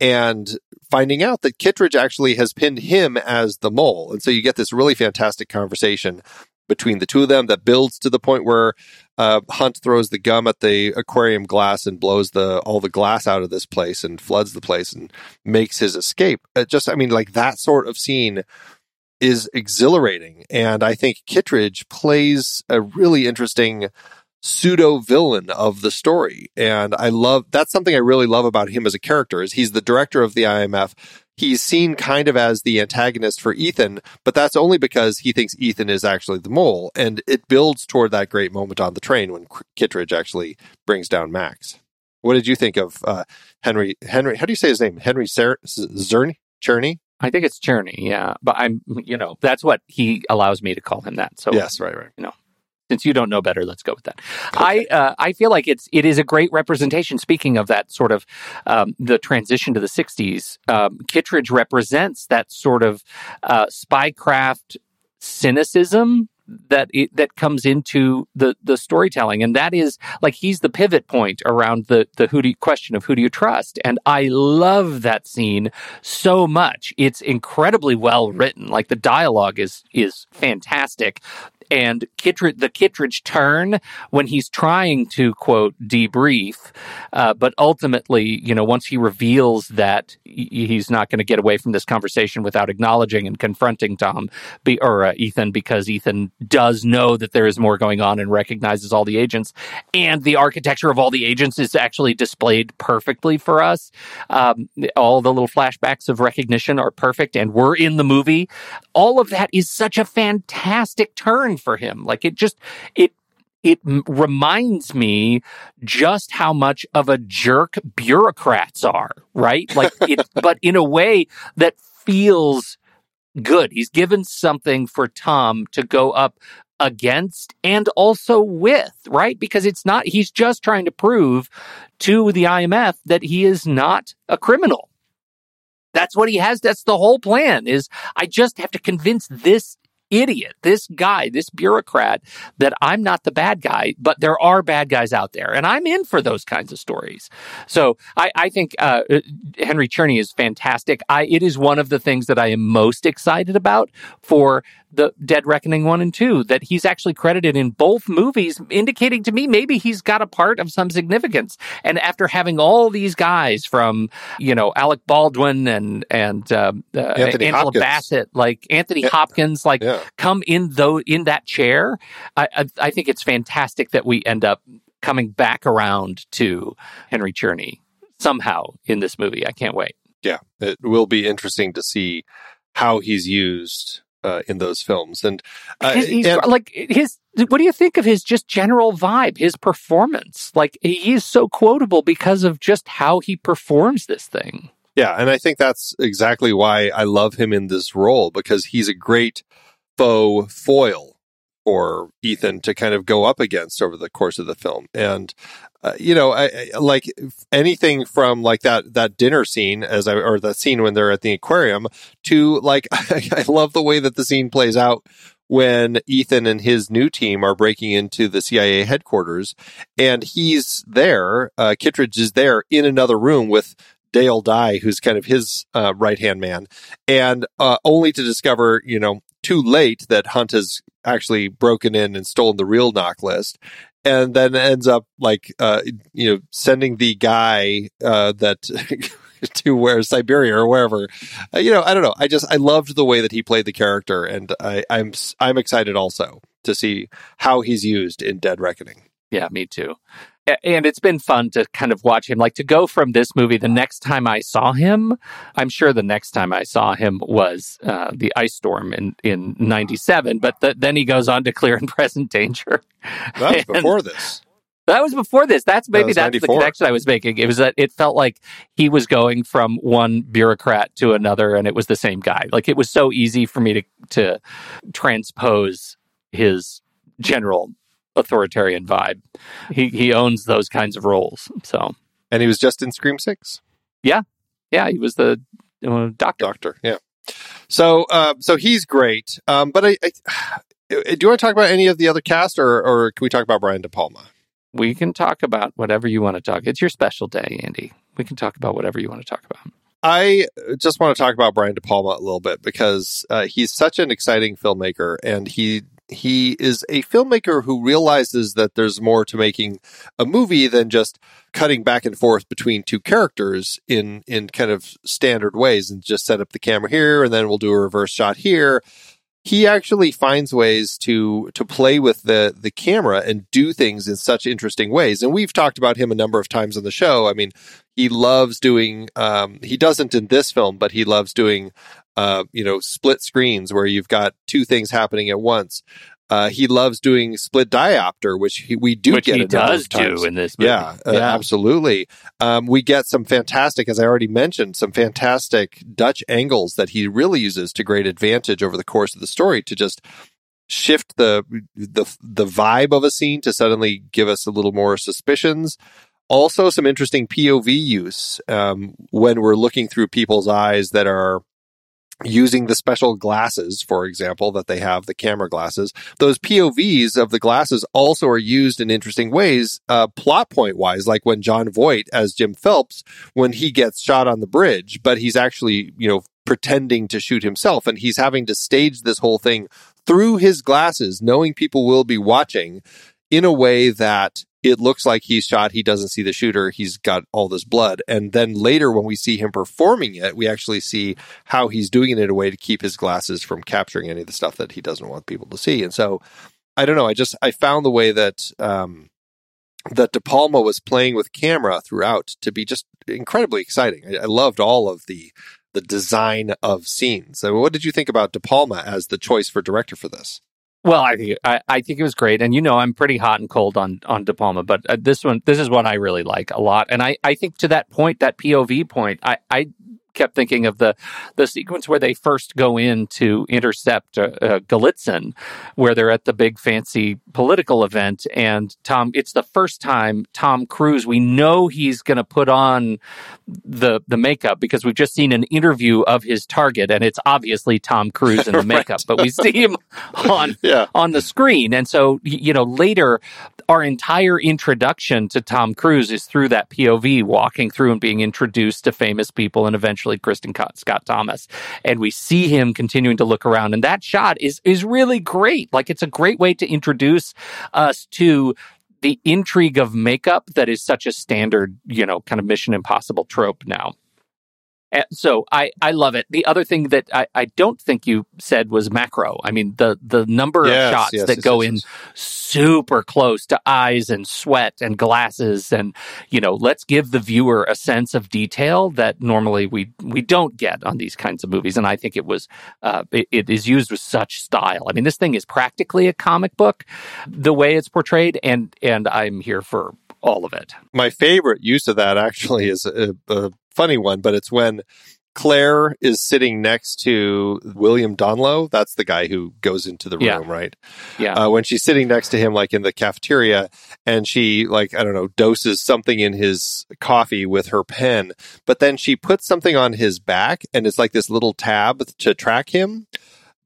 Speaker 2: And finding out that Kittredge actually has pinned him as the mole. And so you get this really fantastic conversation between the two of them that builds to the point where uh, Hunt throws the gum at the aquarium glass and blows the all the glass out of this place and floods the place and makes his escape. It just, I mean, like that sort of scene is exhilarating, and I think Kittredge plays a really interesting pseudo villain of the story. And I love that's something I really love about him as a character is he's the director of the IMF he's seen kind of as the antagonist for Ethan, but that's only because he thinks Ethan is actually the mole. And it builds toward that great moment on the train when Kittredge actually brings down Max. What did you think of uh, Henry? Henry, how do you say his name? Henry Ser- Zerny? Cherney?
Speaker 1: I think it's Cherney, yeah. But I'm, you know, that's what he allows me to call him that. So,
Speaker 2: yes, right, right.
Speaker 1: You know, since you don't know better, let's go with that. Okay. I uh, I feel like it's it is a great representation. Speaking of that sort of um, the transition to the '60s, um, Kittredge represents that sort of uh, spycraft cynicism that it, that comes into the the storytelling, and that is like he's the pivot point around the the who do you, question of who do you trust, and I love that scene so much. It's incredibly well written. Like the dialogue is is fantastic and Kittredge, the Kittredge turn when he's trying to quote debrief, uh, but ultimately, you know, once he reveals that he's not going to get away from this conversation without acknowledging and confronting Tom be, or uh, Ethan, because Ethan does know that there is more going on and recognizes all the agents, and the architecture of all the agents is actually displayed perfectly for us. Um, all the little flashbacks of recognition are perfect, and we're in the movie. All of that is such a fantastic turn for him. Like it just, it, it reminds me just how much of a jerk bureaucrats are, right? Like it, <laughs> but in a way that feels good. He's given something for Tom to go up against and also with, right? Because it's not, he's just trying to prove to the IMF that he is not a criminal. That's what he has. That's the whole plan is I just have to convince this idiot, this guy, this bureaucrat, that I'm not the bad guy, but there are bad guys out there. And I'm in for those kinds of stories. So I, I think uh, Henry Czerny is fantastic. I, it is one of the things that I am most excited about for the Dead Reckoning 1 and 2 that he's actually credited in both movies, indicating to me maybe he's got a part of some significance. And after having all these guys from, you know, Alec Baldwin and, and, uh, uh,
Speaker 2: Anthony
Speaker 1: Angela
Speaker 2: Hopkins.
Speaker 1: Bassett, like Anthony
Speaker 2: Yeah.
Speaker 1: Hopkins, like
Speaker 2: Yeah.
Speaker 1: Come in though, in that chair. I, I, I think it's fantastic that we end up coming back around to Henry Czerny somehow in this movie. I can't wait.
Speaker 2: Yeah, it will be interesting to see how he's used uh, in those films. And, uh,
Speaker 1: he's
Speaker 2: and-
Speaker 1: like his what do you think of his just general vibe his performance like he is so quotable because of just how he performs this thing
Speaker 2: Yeah, and I think that's exactly why I love him in this role because he's a great faux foil for Ethan to kind of go up against over the course of the film. And uh, you know, I, I like anything from like that that dinner scene as I or that scene when they're at the aquarium to like <laughs> I love the way that the scene plays out when Ethan and his new team are breaking into the CIA headquarters and he's there, uh, Kittredge is there in another room with Dale Dye, who's kind of his uh, right hand man, and uh, only to discover, you know, too late that Hunt has actually broken in and stolen the real NOC list. And then ends up like, uh, you know, sending the guy uh, that <laughs> to where Siberia or wherever. Uh, you know, I don't know. I just I loved the way that he played the character, and I, I'm I'm excited also to see how he's used in Dead Reckoning.
Speaker 1: Yeah, me too. And it's been fun to kind of watch him. Like to go from this movie, the next time I saw him, I'm sure the next time I saw him was uh, the ice storm in, in 97. But the, then he goes on to Clear and <laughs> Present Danger.
Speaker 2: That was <laughs> before this.
Speaker 1: That was before this. That's maybe
Speaker 2: That
Speaker 1: that's the connection I was making. It was that it felt like he was going from one bureaucrat to another, and it was the same guy. Like it was so easy for me to to transpose his general authoritarian vibe. He he owns those kinds of roles. So
Speaker 2: And he was just in Scream Six.
Speaker 1: yeah, yeah, he was the uh, doctor.
Speaker 2: Doctor, yeah. So, uh, so he's great. Um, but I, I, <sighs> do you want to talk about any of the other cast, or, or can we talk about Brian De Palma?
Speaker 1: We can talk about whatever you want to talk. It's your special day, Andy. We can talk about whatever you want to talk about.
Speaker 2: I just want to talk about Brian De Palma a little bit because uh, he's such an exciting filmmaker, and he he is a filmmaker who realizes that there's more to making a movie than just cutting back and forth between two characters in in kind of standard ways and just set up the camera here and then we'll do a reverse shot here he actually finds ways to to play with the the camera and do things in such interesting ways. And we've talked about him a number of times on the show. I mean he loves doing um he doesn't in this film but he loves doing uh you know split screens where you've got two things happening at once uh, he loves doing split diopter, which he, we do
Speaker 1: Which
Speaker 2: get
Speaker 1: he does do in this movie.
Speaker 2: Yeah, uh, absolutely. Um, we get some fantastic, as I already mentioned, some fantastic Dutch angles that he really uses to great advantage over the course of the story to just shift the the the vibe of a scene to suddenly give us a little more suspicions. Also, some interesting POV use um, when we're looking through people's eyes that are using the special glasses, for example, that they have, the camera glasses. Those POVs of the glasses also are used in interesting ways, uh, plot point wise, like when Jon Voight as Jim Phelps, when he gets shot on the bridge, but he's actually, you know, pretending to shoot himself and he's having to stage this whole thing through his glasses, knowing people will be watching in a way that it looks like he's shot. He doesn't see the shooter. He's got all this blood. And then later, when we see him performing it, we actually see how he's doing it in a way to keep his glasses from capturing any of the stuff that he doesn't want people to see. And so, I don't know. I just I found the way that um, that De Palma was playing with camera throughout to be just incredibly exciting. I, I loved all of the the design of scenes. So, what did you think about De Palma as the choice for director for this?
Speaker 1: Well, I think I, I think it was great, and you know I'm pretty hot and cold on on De Palma, but uh, this one this is one I really like a lot, and I I think to that point that POV point I I kept thinking of the the sequence where they first go in to intercept uh, uh, Golitsyn, where they're at the big fancy political event, and Tom. It's the first time Tom Cruise. We know he's going to put on the the makeup because we've just seen an interview of his target, and it's obviously Tom Cruise in the <laughs> makeup, but we <laughs> see him on
Speaker 2: Yeah.
Speaker 1: on the screen, and so you know later our entire introduction to Tom Cruise is through that POV, walking through and being introduced to famous people, and eventually Kristin Scott Thomas, and we see him continuing to look around, and that shot is is really great. Like it's a great way to introduce us to the intrigue of makeup that is such a standard, you know, kind of Mission Impossible trope now. So I, I love it. The other thing that I, I don't think you said was macro. I mean the the number
Speaker 2: Yes,
Speaker 1: of shots
Speaker 2: yes,
Speaker 1: that
Speaker 2: yes,
Speaker 1: go in super close to eyes and sweat and glasses and you know let's give the viewer a sense of detail that normally we we don't get on these kinds of movies and I think it was uh, it, it is used with such style. I mean this thing is practically a comic book the way it's portrayed and and I'm here for all of it.
Speaker 2: my favorite use of that actually is a, a funny one, but it's when Claire is sitting next to William Donloe. That's the guy who goes into the room,
Speaker 1: Yeah.
Speaker 2: right?
Speaker 1: Yeah.
Speaker 2: Uh, when she's sitting next to him, like in the cafeteria, and she, like, I don't know, doses something in his coffee with her pen, but then she puts something on his back, and it's like this little tab to track him.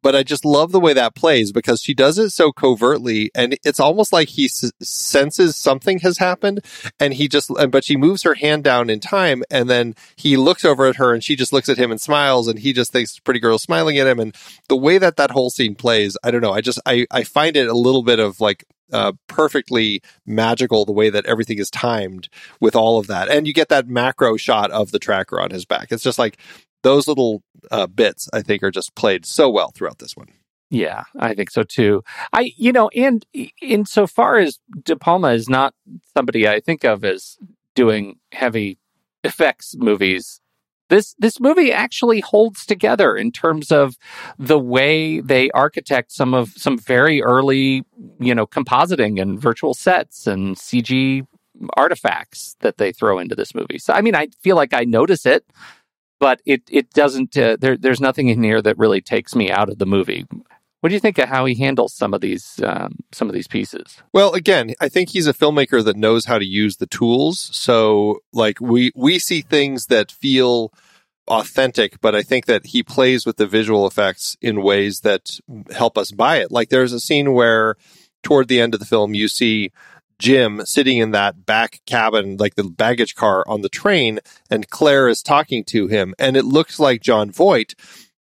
Speaker 2: But I just love the way that plays because she does it so covertly and it's almost like he s- senses something has happened and he just, but she moves her hand down in time and then he looks over at her and she just looks at him and smiles and he just thinks pretty girl smiling at him. And the way that that whole scene plays, I don't know. I just, I, I find it a little bit of like, uh, perfectly magical the way that everything is timed with all of that. And you get that macro shot of the tracker on his back. It's just like those little uh, bits I think are just played so well throughout this one.
Speaker 1: Yeah, I think so too. I, you know, and insofar as De Palma is not somebody I think of as doing heavy effects movies, this this movie actually holds together in terms of the way they architect some of some very early, you know, compositing and virtual sets and CG artifacts that they throw into this movie. So, I mean, I feel like I notice it but it it doesn't. Uh, there, there's nothing in here that really takes me out of the movie. What do you think of how he handles some of these um, some of these pieces?
Speaker 2: Well, again, I think he's a filmmaker that knows how to use the tools. So, like we we see things that feel authentic, but I think that he plays with the visual effects in ways that help us buy it. Like there's a scene where toward the end of the film you see Jim sitting in that back cabin, like the baggage car on the train, and Claire is talking to him, and it looks like Jon Voight,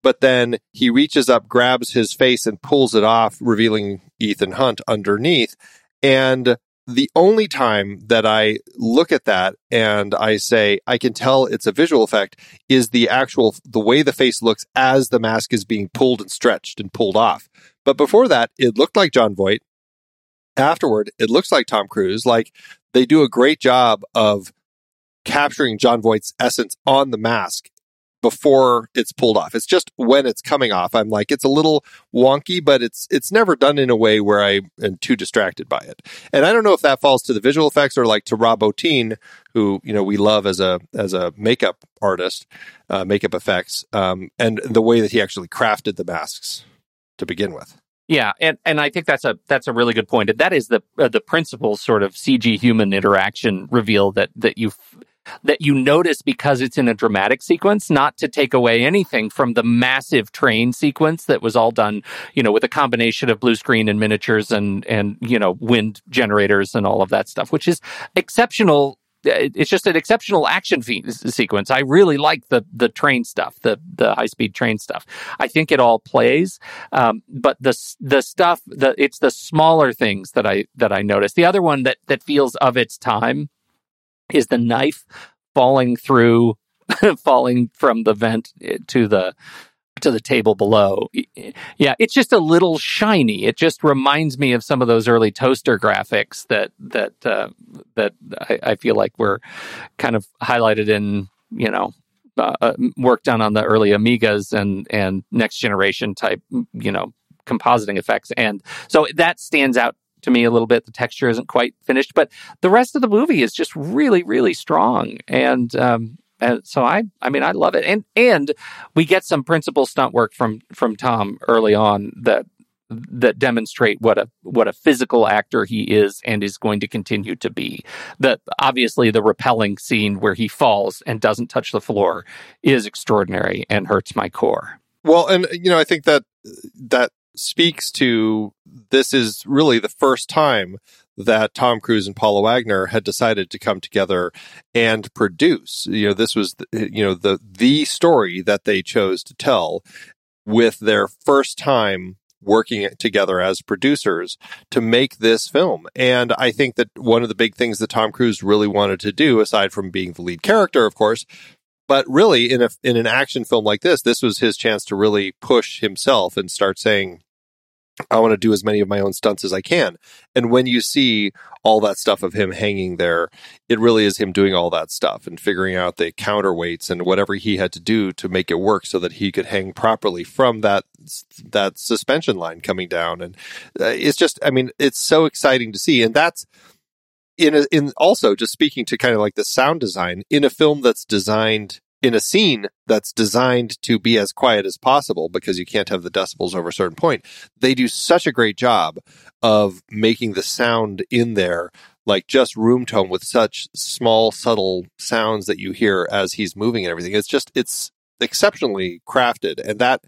Speaker 2: but then he reaches up, grabs his face, and pulls it off, revealing Ethan Hunt underneath. And the only time that I look at that and I say I can tell it's a visual effect is the actual the way the face looks as the mask is being pulled and stretched and pulled off. But before that, it looked like Jon Voight afterward, it looks like Tom Cruise. Like they do a great job of capturing Jon Voight's essence on the mask before it's pulled off. It's just when it's coming off. I'm like, it's a little wonky, but it's it's never done in a way where I am too distracted by it. And I don't know if that falls to the visual effects or like to Rob Bottin, who you know we love as a as a makeup artist, uh, makeup effects, um, and the way that he actually crafted the masks to begin with.
Speaker 1: Yeah, and, and I think that's a that's a really good point. And that is the uh, the principal sort of CG human interaction reveal that that you that you notice because it's in a dramatic sequence, not to take away anything from the massive train sequence that was all done, you know, with a combination of blue screen and miniatures and and you know wind generators and all of that stuff, which is exceptional it's just an exceptional action fe- sequence. I really like the the train stuff, the the high speed train stuff. I think it all plays, um, but the the stuff the it's the smaller things that I that I notice. The other one that that feels of its time is the knife falling through, <laughs> falling from the vent eh, to the to the table below. Yeah, it's just a little shiny. It just reminds me of some of those early toaster graphics that that uh, that I, I, feel like were kind of highlighted in you know uh, uh, work done on the early Amigas and and next generation type you know compositing effects, and so that stands out to me a little bit. The texture isn't quite finished, but the rest of the movie is just really, really strong. And um, and so I, I mean, I love it. And and we get some principal stunt work from from Tom early on that that demonstrate what a what a physical actor he is and is going to continue to be. That obviously the repelling scene where he falls and doesn't touch the floor is extraordinary and hurts my core.
Speaker 2: Well, and you know, I think that that speaks to this is really the first time that Tom Cruise and Paula Wagner had decided to come together and produce. You know, this was you know the the story that they chose to tell with their first time working together as producers to make this film. And I think that one of the big things that Tom Cruise really wanted to do aside from being the lead character of course but really in a in an action film like this this was his chance to really push himself and start saying I want to do as many of my own stunts as I can. And when you see all that stuff of him hanging there, it really is him doing all that stuff and figuring out the counterweights and whatever he had to do to make it work so that he could hang properly from that that suspension line coming down. And uh, it's just, I mean, it's so exciting to see. And that's in a, in also just speaking to kind of like the sound design in a film that's designed in a scene that's designed to be as quiet as possible because you can't have the decibels over a certain point, they do such a great job of making the sound in there like just room tone with such small, subtle sounds that you hear as he's moving and everything. It's just, it's exceptionally crafted. And that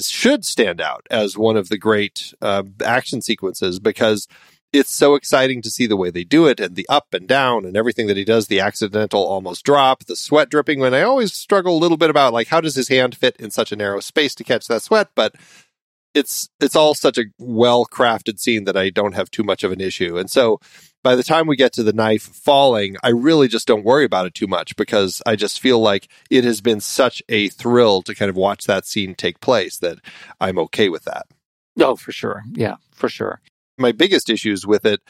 Speaker 2: should stand out as one of the great uh, action sequences because it's so exciting to see the way they do it and the up and down and everything that he does the accidental almost drop the sweat dripping when i always struggle a little bit about like how does his hand fit in such a narrow space to catch that sweat but it's it's all such a well crafted scene that i don't have too much of an issue and so by the time we get to the knife falling i really just don't worry about it too much because i just feel like it has been such a thrill to kind of watch that scene take place that i'm okay with that
Speaker 1: Oh, for sure. Yeah, for sure.
Speaker 2: My biggest issues with it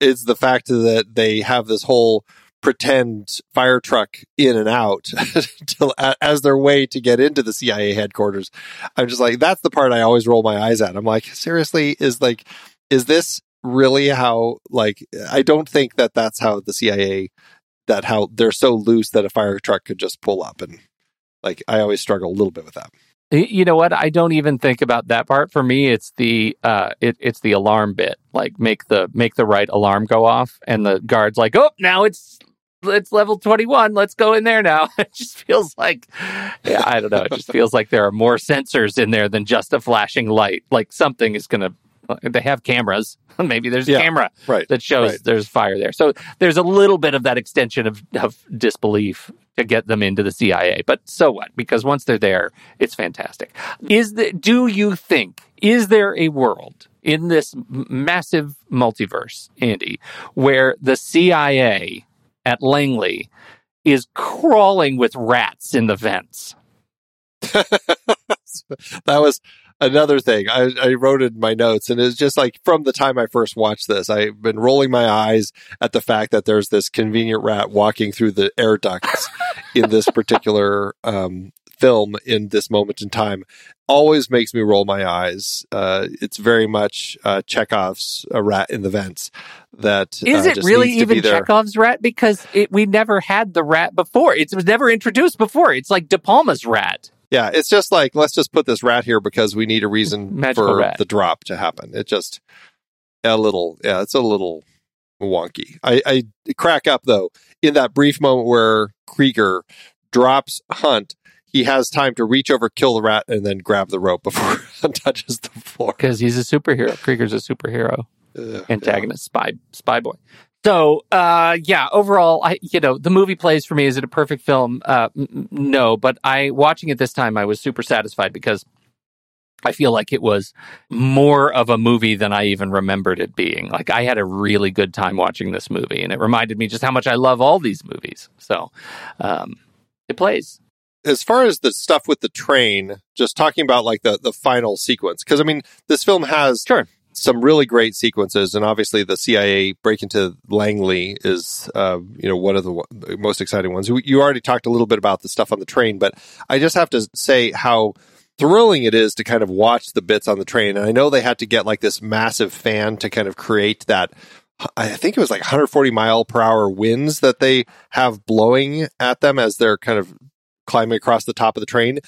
Speaker 2: is the fact that they have this whole pretend fire truck in and out <laughs> to, as their way to get into the CIA headquarters. I'm just like, that's the part I always roll my eyes at. I'm like, seriously, is like, is this really how, like, I don't think that that's how the CIA, that how they're so loose that a fire truck could just pull up. And like, I always struggle a little bit with that.
Speaker 1: You know what? I don't even think about that part. For me, it's the uh, it, it's the alarm bit. Like make the make the right alarm go off, and the guard's like, "Oh, now it's it's level twenty one. Let's go in there now." <laughs> It just feels like, yeah, I don't know. It just feels like there are more sensors in there than just a flashing light. Like something is gonna. They have cameras. <laughs> Maybe there's a
Speaker 2: Yeah,
Speaker 1: camera
Speaker 2: right,
Speaker 1: that shows
Speaker 2: right.
Speaker 1: there's fire there. So there's a little bit of that extension of, of disbelief to get them into the CIA. But so what? Because once they're there, it's fantastic. Is the, do you think is there a world in this massive multiverse, Andy, where the CIA at Langley is crawling with rats in the vents? <laughs>
Speaker 2: that was another thing I, I wrote in my notes and it's just like from the time i first watched this i've been rolling my eyes at the fact that there's this convenient rat walking through the air ducts <laughs> in this particular um, film in this moment in time always makes me roll my eyes uh, it's very much uh, chekhov's a rat in the vents that
Speaker 1: Is
Speaker 2: uh,
Speaker 1: it really
Speaker 2: needs to be
Speaker 1: even. Chekhov's rat? Because it, we never had the rat before. It was never introduced before. It's like De Palma's rat.
Speaker 2: Yeah, it's just like let's just put this rat here because we need a reason
Speaker 1: Magical
Speaker 2: for
Speaker 1: rat.
Speaker 2: the drop to happen. It just a little, yeah, it's a little wonky. I, I crack up though in that brief moment where Krieger drops Hunt. He has time to reach over, kill the rat, and then grab the rope before <laughs> Hunt touches the floor.
Speaker 1: because he's a superhero. Krieger's a superhero
Speaker 2: Ugh,
Speaker 1: antagonist, spy, spy boy. So, uh, yeah, overall, I, you know, the movie plays for me. Is it a perfect film? Uh, no, but I, watching it this time, I was super satisfied because I feel like it was more of a movie than I even remembered it being. Like, I had a really good time watching this movie, and it reminded me just how much I love all these movies. So, um, it plays.
Speaker 2: as far as the stuff with the train, just talking about like the the final sequence, because I mean, this film has
Speaker 1: Sure.
Speaker 2: Some really great sequences, and obviously the CIA break into Langley is uh, you know one of the, the most exciting ones. You already talked a little bit about the stuff on the train, but I just have to say how thrilling it is to kind of watch the bits on the train. And I know they had to get like this massive fan to kind of create that. I think it was like 140 mile per hour winds that they have blowing at them as they're kind of climbing across the top of the train.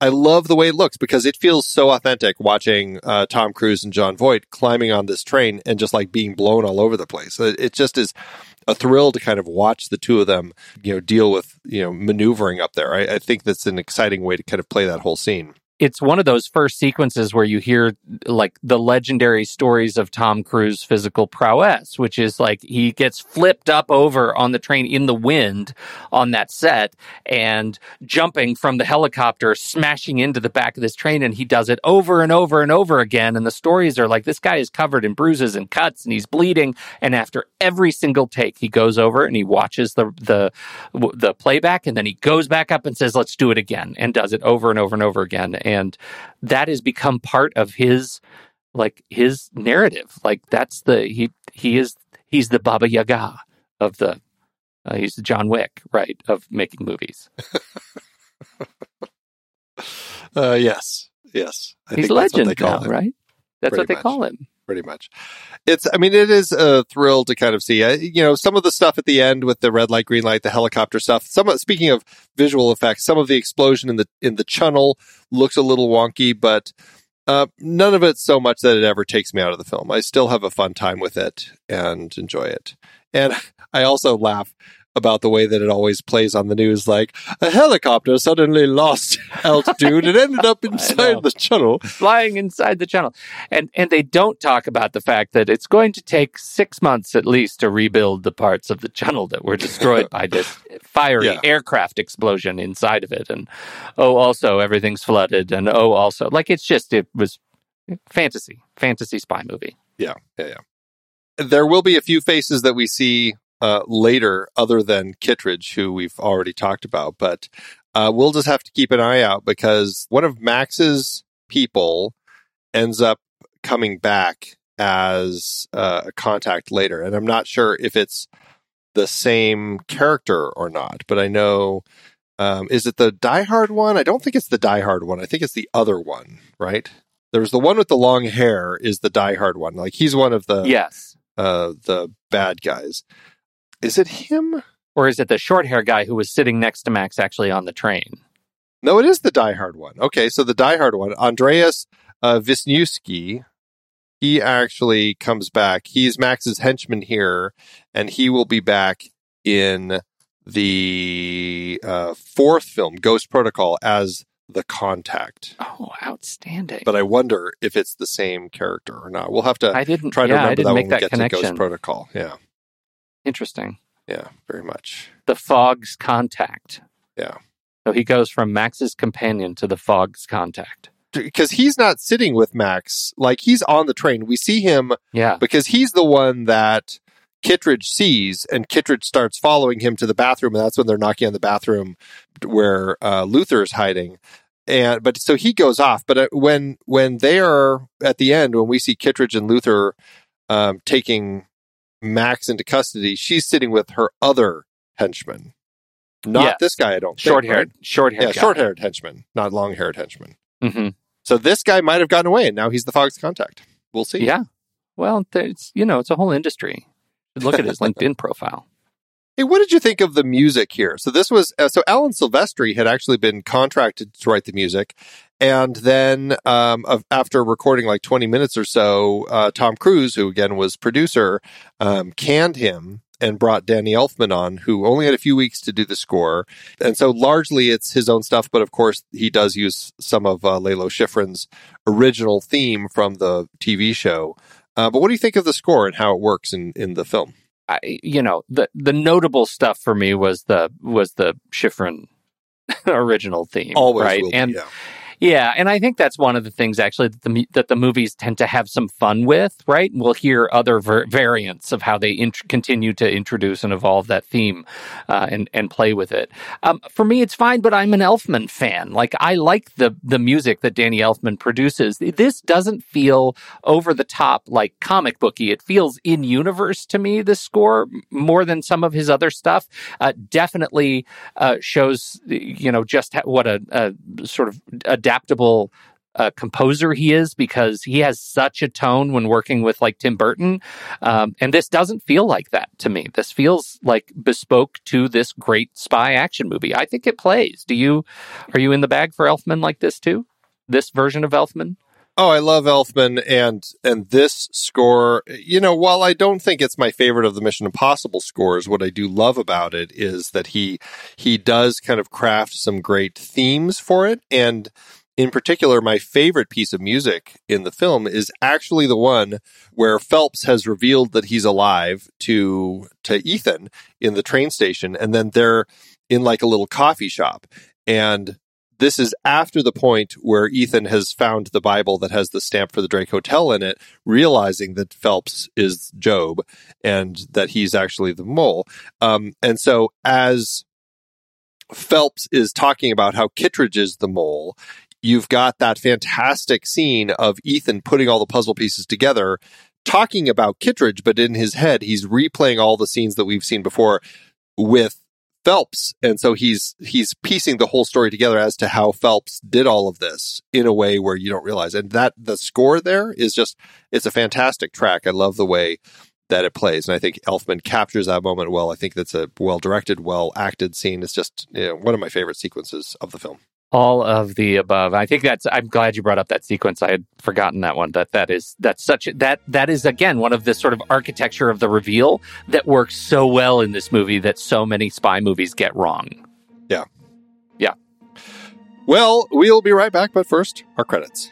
Speaker 2: I love the way it looks because it feels so authentic watching uh, Tom Cruise and Jon Voight climbing on this train and just like being blown all over the place. It, it just is a thrill to kind of watch the two of them, you know, deal with you know maneuvering up there. I, I think that's an exciting way to kind of play that whole scene.
Speaker 1: It's one of those first sequences where you hear like the legendary stories of Tom Cruise physical prowess, which is like he gets flipped up over on the train in the wind on that set and jumping from the helicopter, smashing into the back of this train. And he does it over and over and over again. And the stories are like this guy is covered in bruises and cuts and he's bleeding. And after every single take, he goes over and he watches the, the, the playback and then he goes back up and says, let's do it again and does it over and over and over again. And that has become part of his, like his narrative. Like that's the, he, he is, he's the Baba Yaga of the, uh, he's the John Wick, right, of making movies. <laughs>
Speaker 2: Uh, yes, yes, I
Speaker 1: he's
Speaker 2: think that's what
Speaker 1: legend
Speaker 2: they call
Speaker 1: now,
Speaker 2: him.
Speaker 1: right? That's what they
Speaker 2: much.
Speaker 1: call him.
Speaker 2: Pretty much. It's, I mean, it is a thrill to kind of see, uh, you know, some of the stuff at the end with the red light, green light, the helicopter stuff. Some, speaking of visual effects, some of the explosion in the, in the channel looks a little wonky, but, uh, none of it so much that it ever takes me out of the film. I still have a fun time with it and enjoy it. And <laughs> I also laugh about the way that it always plays on the news, like a helicopter suddenly lost <laughs> altitude and ended up <laughs> inside the tunnel.
Speaker 1: flying inside the channel. And and they don't talk about the fact that it's going to take six months at least to rebuild the parts of the channel that were destroyed by this <laughs> fiery
Speaker 2: Yeah.
Speaker 1: aircraft explosion inside of it. And oh, also everything's flooded. And oh, also like it's just it was fantasy, fantasy spy movie.
Speaker 2: Yeah, yeah, yeah. There will be a few faces that we see uh, later, other than Kittredge, who we've already talked about, but uh, we'll just have to keep an eye out because one of Max's people ends up coming back as uh, a contact later, and I'm not sure if it's the same character or not, but I know. Um, is it the Die Hard one? I don't think it's the Die Hard one. I think it's the other one, right? There's the one with the long hair is the Die Hard one. Like he's one of the
Speaker 1: yes.
Speaker 2: uh the bad guys. Is it him?
Speaker 1: Or is it the short hair guy who was sitting next to Max actually on the train?
Speaker 2: No, it is the Die Hard one. Okay, so the Die Hard one, Andreas uh, Wisniewski, he actually comes back. He's Max's henchman here, and he will be back in the uh, fourth film, Ghost Protocol, as the contact.
Speaker 1: Oh, outstanding.
Speaker 2: But I wonder if it's the same character or not. We'll have to
Speaker 1: I didn't
Speaker 2: try to
Speaker 1: yeah,
Speaker 2: remember that
Speaker 1: make
Speaker 2: when we
Speaker 1: that
Speaker 2: get to Ghost. Protocol. Yeah,
Speaker 1: Interesting.
Speaker 2: yeah, very much.
Speaker 1: The fog's contact.
Speaker 2: Yeah.
Speaker 1: So he goes from Max's companion to the fog's contact.
Speaker 2: Because he's not sitting with Max, like he's on the train. We see him
Speaker 1: Yeah.
Speaker 2: because he's the one that Kittredge sees, and Kittredge starts following him to the bathroom, and that's when they're knocking on the bathroom where uh, is hiding. And but so he goes off. But uh, when when they are at the end, when we see Kittredge and Luther um, taking Max into custody, she's sitting with her other henchman, not this guy. I don't
Speaker 1: Short haired.
Speaker 2: right?
Speaker 1: Short haired.
Speaker 2: yeah, short haired henchman, not long haired henchman.
Speaker 1: hmm
Speaker 2: So this guy might have gotten away, and now he's the Fox contact. We'll see.
Speaker 1: Yeah. Well, it's you know, it's a whole industry. Look at his <laughs> LinkedIn profile.
Speaker 2: Hey, what did you think of the music here? So this was uh, so Alan Silvestri had actually been contracted to write the music, and then um, of, after recording like twenty minutes or so, uh, Tom Cruise, who again was producer, um, canned him and brought Danny Elfman on, who only had a few weeks to do the score, and so largely it's his own stuff. But of course, he does use some of uh, Lalo Schifrin's original theme from the TV show. Uh, but what do you think of the score and how it works in in the film?
Speaker 1: I, you know, the the notable stuff for me was the was the Schifrin <laughs> original theme,
Speaker 2: Always
Speaker 1: right?
Speaker 2: be,
Speaker 1: and
Speaker 2: yeah.
Speaker 1: Yeah, and I think that's one of the things actually that the that the movies tend to have some fun with, right? We'll hear other ver- variants of how they int- continue to introduce and evolve that theme uh, and and play with it. Um, for me, it's fine, but I'm an Elfman fan. Like I like the the music that Danny Elfman produces. This doesn't feel over the top like comic booky. It feels in universe to me. This score more than some of his other stuff. Uh, definitely uh, shows you know just ha- what a, a sort of adaptable uh, composer he is because he has such a tone when working with like Tim Burton, um, and this doesn't feel like that to me. This feels like bespoke to this great spy action movie. I think it plays. Do you? Are you in the bag for Elfman like this too? This version of Elfman?
Speaker 2: Oh, I love Elfman and and this score. You know, while I don't think it's my favorite of the Mission Impossible scores, what I do love about it is that he he does kind of craft some great themes for it. And in particular, my favorite piece of music in the film is actually the one where Phelps has revealed that he's alive to to Ethan in the train station, and then they're in like a little coffee shop and this is after the point where Ethan has found the Bible that has the stamp for the Drake Hotel in it, realizing that Phelps is Job and that he's actually the mole. Um, and so as Phelps is talking about how Kittredge is the mole, you've got that fantastic scene of Ethan putting all the puzzle pieces together, talking about Kittredge, but in his head, he's replaying all the scenes that we've seen before with Phelps. And so he's he's piecing the whole story together as to how Phelps did all of this in a way where you don't realize. And that the score there is just it's a fantastic track. I love the way that it plays. And I think Elfman captures that moment well. I think that's a well directed, well acted scene. It's just you know, one of my favorite sequences of the film.
Speaker 1: All of the above. I think that's. I'm glad you brought up that sequence. I had forgotten that one. That that is that's such a, that that is again one of the sort of architecture of the reveal that works so well in this movie that so many spy movies get wrong.
Speaker 2: Yeah.
Speaker 1: Yeah.
Speaker 2: Well, we'll be right back, but first, our credits.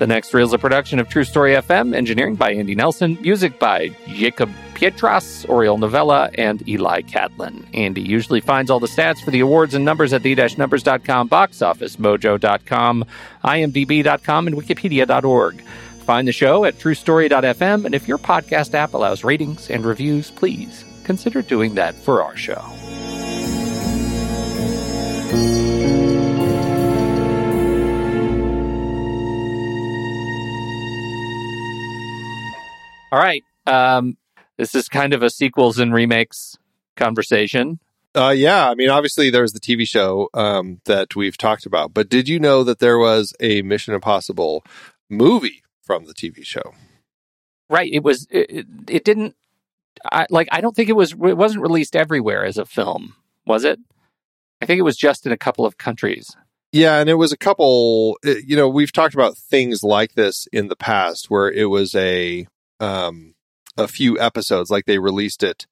Speaker 1: The next reel is a production of True Story FM, engineering by Andy Nelson, music by Jacob Pietras, Oriol Novella, and Eli Catlin. Andy usually finds all the stats for the awards and numbers at the-numbers.com, boxofficemojo.com, imdb.com, and wikipedia.org. Find the show at truestory.fm, and if your podcast app allows ratings and reviews, please consider doing that for our show. All right. Um, this is kind of a sequels and remakes conversation.
Speaker 2: Uh, yeah, I mean, obviously there's the TV show um, that we've talked about, but did you know that there was a Mission Impossible movie from the TV show?
Speaker 1: Right. It was. It, it didn't. I, like. I don't think it was. It wasn't released everywhere as a film. Was it? I think it was just in a couple of countries.
Speaker 2: Yeah, and it was a couple. You know, we've talked about things like this in the past, where it was a um, a few episodes, like they released it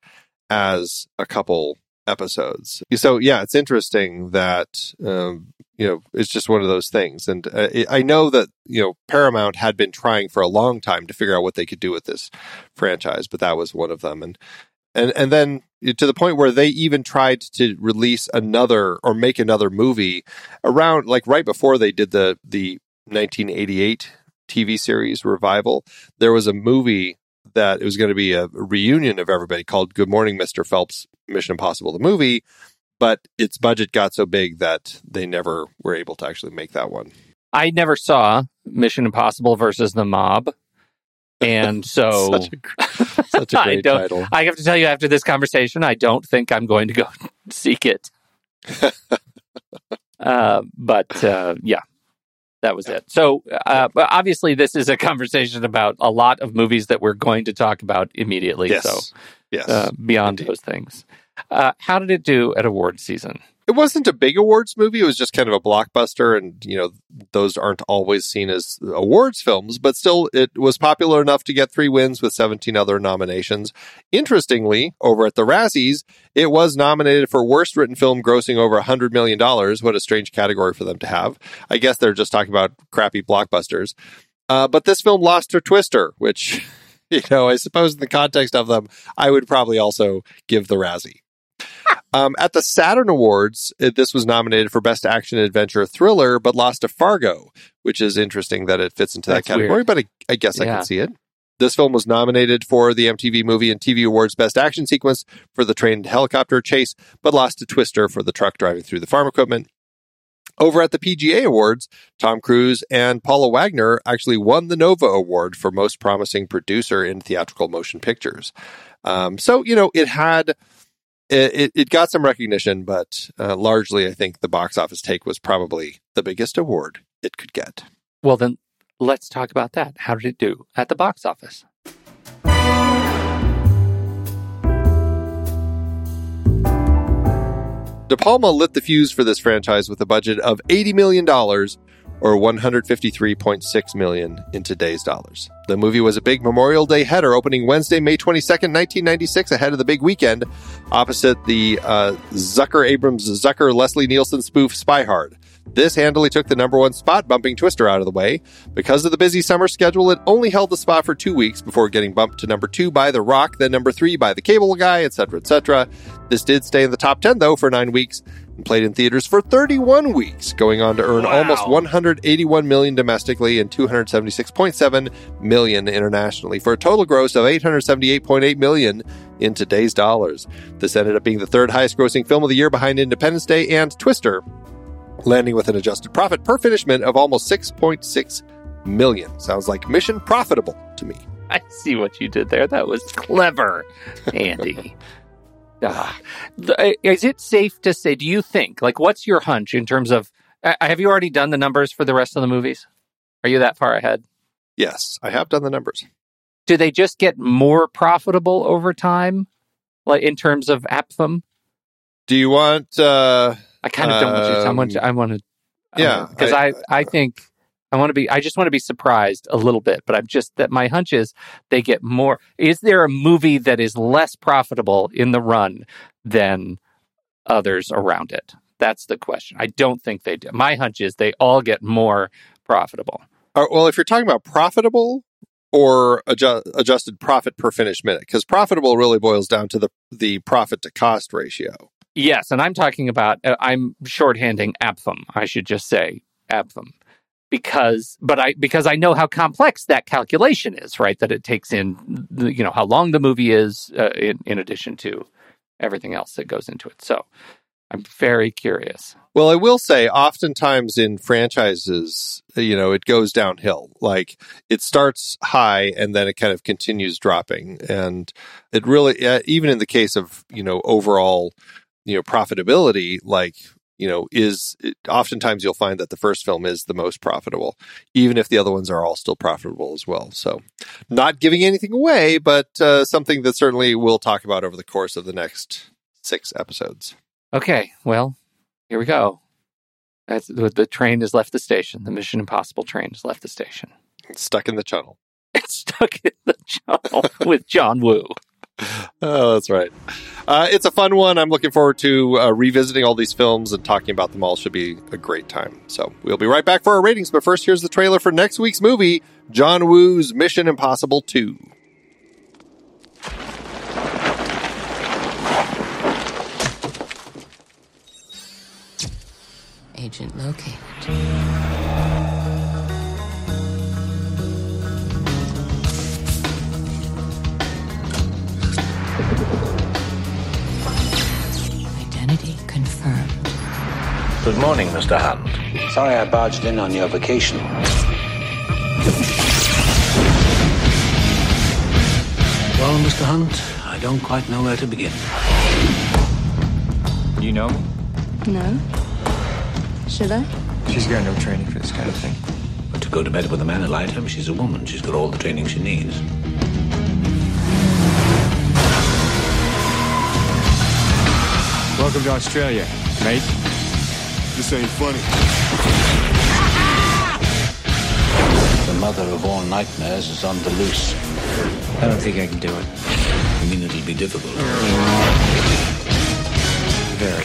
Speaker 2: as a couple episodes. So yeah, it's interesting that um, you know it's just one of those things, and uh, I know that you know Paramount had been trying for a long time to figure out what they could do with this franchise, but that was one of them, and and and then to the point where they even tried to release another or make another movie around like right before they did the the 1988 TV series revival. There was a movie that it was going to be a reunion of everybody called Good Morning Mr. Phelps Mission Impossible the movie, but its budget got so big that they never were able to actually make that one.
Speaker 1: I never saw Mission Impossible versus the Mob. And <laughs> so
Speaker 2: such a, such a <laughs> great
Speaker 1: I don't,
Speaker 2: title.
Speaker 1: I have to tell you after this conversation, I don't think I'm going to go <laughs> seek it. uh, but uh, yeah, that was it. So uh, obviously, this is a conversation about a lot of movies that we're going to talk about immediately.
Speaker 2: Yes.
Speaker 1: So
Speaker 2: yes.
Speaker 1: uh, beyond those things, uh, how did it do at award season?
Speaker 2: It wasn't a big awards movie. It was just kind of a blockbuster, and you know those aren't always seen as awards films, but still, it was popular enough to get three wins with 17 other nominations. Interestingly, over at the Razzies, it was nominated for worst written film, grossing over 100 million dollars. What a strange category for them to have. I guess they're just talking about crappy blockbusters. Uh, but this film lost to Twister, which <laughs> you know I suppose in the context of them, I would probably also give the Razzie. Um, at the Saturn Awards, it, this was nominated for Best Action Adventure Thriller, but lost to Fargo, which is interesting that it fits into that
Speaker 1: That's
Speaker 2: category.
Speaker 1: weird.
Speaker 2: But I, I guess I can see it. This film was nominated for the MTV Movie and TV Awards Best Action Sequence for the trained helicopter chase, but lost to Twister for the truck driving through the farm equipment. Over at the PGA Awards, Tom Cruise and Paula Wagner actually won the Nova Award for Most Promising Producer in Theatrical Motion Pictures. Um, so, you know, it had it, it, it got some recognition, but uh, largely, I think the box office take was probably the biggest award it could get.
Speaker 1: Well, then let's talk about that. How did it do at the box office?
Speaker 2: De Palma lit the fuse for this franchise with a budget of $80 million or 153.6 million in today's dollars. The movie was a big Memorial Day header opening Wednesday, May 22nd, 1996 ahead of the big weekend opposite the uh, Zucker Abrahams Zucker Leslie Nielsen spoof Spy Hard. This handily took the number one spot, bumping Twister out of the way. Because of the busy summer schedule, it only held the spot for two weeks before getting bumped to number two by The Rock, then number three by The Cable Guy, etc., etc. This did stay in the top 10, though, for nine weeks and played in theaters for 31 weeks, going on to earn
Speaker 5: Wow.
Speaker 2: almost 181 million domestically and 276.7 million internationally for a total gross of 878.8 million in today's dollars. This ended up being the third highest grossing film of the year behind Independence Day and Twister, landing with an adjusted profit per finished minute of almost 6.6 million. Sounds like mission profitable to me.
Speaker 1: I see what you did there. That was clever, Andy. <laughs> Ah. Is it safe to say? Do you think? Like, what's your hunch in terms of? Uh, have you already done the numbers for the rest of the movies? Are you that far ahead?
Speaker 2: Yes, I have done the numbers.
Speaker 1: Do they just get more profitable over time, like in terms of Aptham?
Speaker 2: Do you want? uh
Speaker 1: I kind of don't want to. I want to. I want to.
Speaker 2: Yeah,
Speaker 1: because
Speaker 2: I-
Speaker 1: I, I, think I want to be. I just want to be surprised a little bit. But I'm just that my hunch is they get more. Is there a movie that is less profitable in the run than others around it? That's the question. I don't think they do. My hunch is they all get more profitable.
Speaker 2: Uh, well, if you're talking about profitable or adju- adjusted profit per finished minute, because profitable really boils down to the the profit to cost ratio.
Speaker 1: Yes, and I'm talking about. Uh, I'm shorthanding Aptham. I should just say Aptham because, but I because I know how complex that calculation is. Right, that it takes in, you know, how long the movie is, uh, in, in addition to everything else that goes into it. So, I'm very curious.
Speaker 2: Well, I will say, oftentimes in franchises, you know, it goes downhill. Like it starts high and then it kind of continues dropping. And it really, uh, even in the case of, you know, overall, you know, profitability, like, you know, is it, oftentimes you'll find that the first film is the most profitable, even if the other ones are all still profitable as well. So, not giving anything away, but uh, something that certainly we'll talk about over the course of the next six episodes.
Speaker 1: Okay, well, here we go. That's the, train has left the station. The Mission Impossible train has left the station.
Speaker 2: It's stuck in the channel. <laughs>
Speaker 1: It's stuck in the channel with John Woo. <laughs>
Speaker 2: Oh, that's right. Uh, it's a fun one. I'm looking forward to uh, revisiting all these films and talking about them all. Should be a great time. So we'll be right back for our ratings. But first, here's the trailer for next week's movie John Woo's Mission Impossible 2.
Speaker 4: Agent located.
Speaker 5: Good morning, Mr. Hunt.
Speaker 7: Sorry I barged in on your vacation.
Speaker 3: Well, Mr. Hunt, I don't quite know where to begin.
Speaker 8: You know me?
Speaker 9: No. Should I?
Speaker 8: She's got no training for this kind of thing.
Speaker 3: But to go to bed with a man who lied to him, she's a woman. She's got all the training she needs.
Speaker 8: Welcome to Australia, mate.
Speaker 10: This ain't funny.
Speaker 7: The mother of all nightmares is on the loose.
Speaker 8: I don't think I can do it.
Speaker 3: I mean, it'll be difficult.
Speaker 8: Very.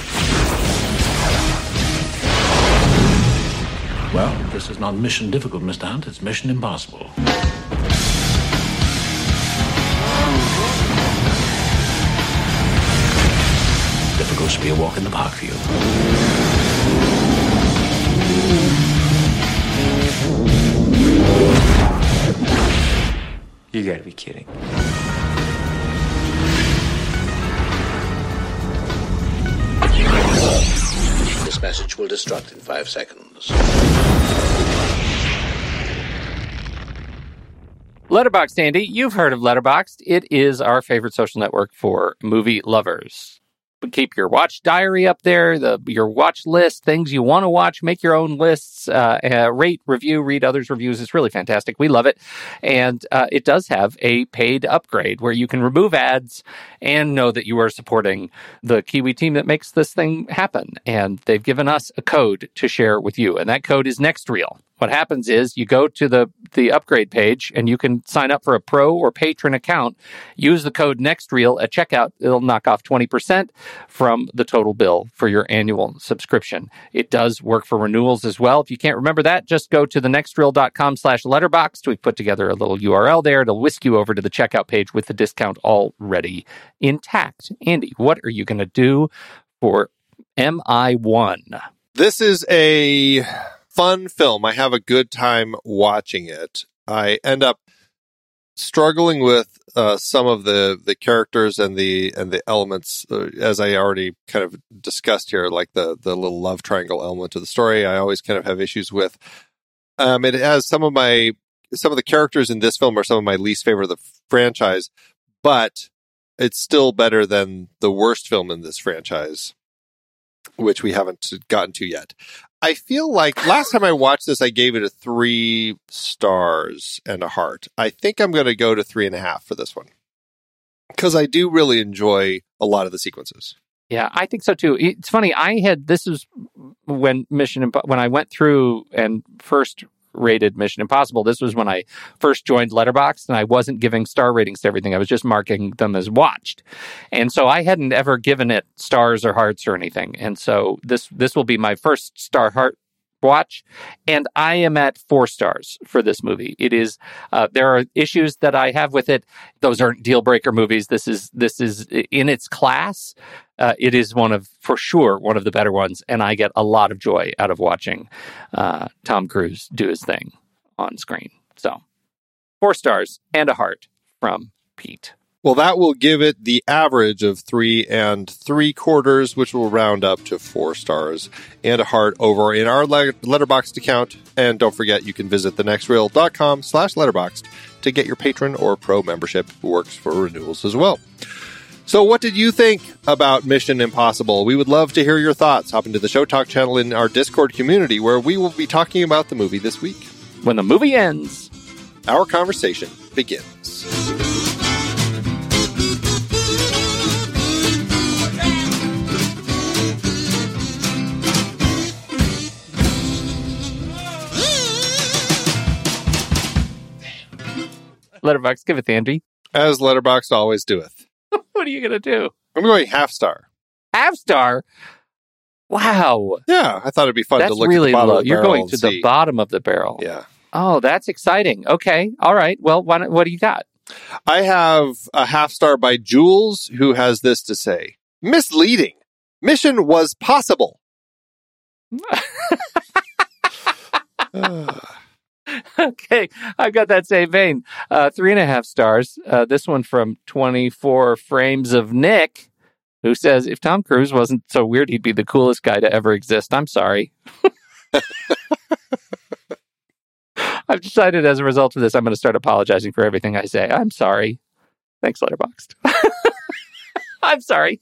Speaker 3: Well, this is not mission difficult, Mr. Hunt. It's mission impossible. Difficult should be a walk in the park for you.
Speaker 8: You gotta be kidding.
Speaker 3: This message will destruct in five seconds.
Speaker 1: Letterboxd, Andy, you've heard of Letterboxd. It is our favorite social network for movie lovers. Keep your watch diary up there, the your watch list, things you want to watch. Make your own lists. Uh, uh, rate, review, read others' reviews. It's really fantastic. We love it, and uh, it does have a paid upgrade where you can remove ads and know that you are supporting the Kiwi team that makes this thing happen. And they've given us a code to share with you, and that code is NextReel. What happens is you go to the the upgrade page and you can sign up for a pro or patron account. Use the code NextReel at checkout. It'll knock off 20% from the total bill for your annual subscription. It does work for renewals as well. If you can't remember that, just go to the nextreel.com slash letterboxd. We've put together a little URL there. It'll whisk you over to the checkout page with the discount already intact. Andy, what are you going to do for MI1?
Speaker 2: This is a fun film. I have a good time watching it. I end up struggling with uh, some of the the characters and the and the elements, uh, as I already kind of discussed here, like the the little love triangle element to the story. I always kind of have issues with. Um, it has some of my some of the characters in this film are some of my least favorite of the franchise, but it's still better than the worst film in this franchise. Which we haven't gotten to yet. I feel like last time I watched this, I gave it a three stars and a heart. I think I'm going to go to three and a half for this one because I do really enjoy a lot of the sequences.
Speaker 1: Yeah, I think so too. It's funny. I had this is when Mission Impo- when I went through and first rated Mission Impossible. This was when I first joined Letterboxd, and I wasn't giving star ratings to everything. I was just marking them as watched, and so I hadn't ever given it stars or hearts or anything. And so this this will be my first star heart watch, and I am at four stars for this movie. It is uh, there are issues that I have with it. Those aren't deal breaker movies. This is this is in its class. Uh, it is one of for sure one of the better ones, and I get a lot of joy out of watching uh, Tom Cruise do his thing on screen. So four stars and a heart from Pete.
Speaker 2: Well, that will give it the average of three and three quarters, which will round up to four stars and a heart over in our le- Letterboxd account. And don't forget, you can visit thenextreel.com slash letterboxd to get your patron or pro membership works for renewals as well. So, what did you think about Mission Impossible? We would love to hear your thoughts. Hop into the Show Talk channel in our Discord community where we will be talking about the movie this week.
Speaker 1: When the movie ends,
Speaker 2: our conversation begins.
Speaker 1: Letterboxd, give it the Andy.
Speaker 2: As Letterboxd always doeth. <laughs>
Speaker 1: what are you gonna do?
Speaker 2: I'm going half star.
Speaker 1: Half star. Wow.
Speaker 2: Yeah, I thought it'd be fun
Speaker 1: that's
Speaker 2: to look
Speaker 1: really
Speaker 2: at the bottom
Speaker 1: low.
Speaker 2: the
Speaker 1: You're going to the bottom of the barrel.
Speaker 2: Yeah.
Speaker 1: Oh, that's exciting. Okay. All right. Well, what do you got?
Speaker 2: I have a half star by Jules, who has this to say misleading. Mission was possible. <laughs> <sighs> <sighs> <laughs>
Speaker 1: okay, I've got that same vein. Uh, three and a half stars. Uh, this one from 24 Frames of Nick, who says, If Tom Cruise wasn't so weird, he'd be the coolest guy to ever exist. I'm sorry. <laughs> I've decided as a result of this, I'm going to start apologizing for everything I say. I'm sorry. Thanks, Letterboxd. <laughs> I'm sorry.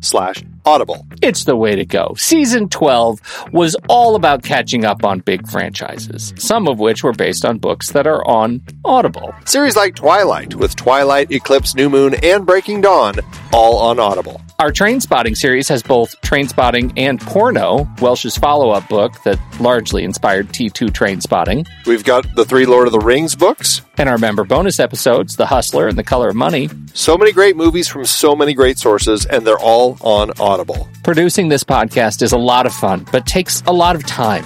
Speaker 2: slash audible.
Speaker 1: It's the way to go. Season 12 was all about catching up on big franchises, some of which were based on books that are on Audible.
Speaker 2: Series like Twilight, with Twilight, Eclipse, New Moon, and Breaking Dawn, all on Audible.
Speaker 1: Our Trainspotting series has both Trainspotting and Porno, Welsh's follow up book that largely inspired T2 Trainspotting.
Speaker 2: We've got the three Lord of the Rings books.
Speaker 1: And our member bonus episodes, The Hustler and The Color of Money.
Speaker 2: So many great movies from so many great sources, and they're all on Audible.
Speaker 1: Producing this podcast is a lot of fun, but takes a lot of time.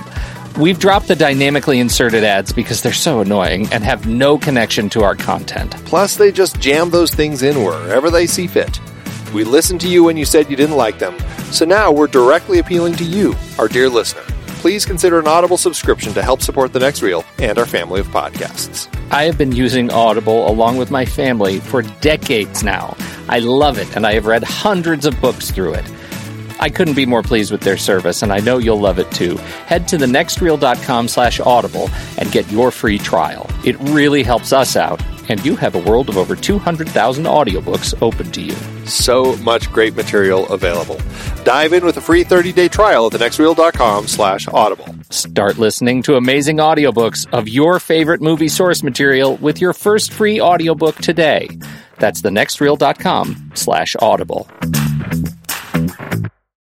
Speaker 1: We've dropped the dynamically inserted ads because they're so annoying and have no connection to our content.
Speaker 2: Plus, they just jam those things in wherever they see fit. We listened to you when you said you didn't like them, so now we're directly appealing to you, our dear listener. Please consider an Audible subscription to help support the next reel and our family of podcasts.
Speaker 1: I have been using Audible along with my family for decades now. I love it, and I have read hundreds of books through it. I couldn't be more pleased with their service, and I know you'll love it too. Head to thenextreel.com slash audible and get your free trial. It really helps us out, and you have a world of over 200,000 audiobooks open to you.
Speaker 2: So much great material available. Dive in with a free 30-day trial at thenextreel.com slash audible.
Speaker 1: Start listening to amazing audiobooks of your favorite movie source material with your first free audiobook today. That's thenextreel.com slash audible.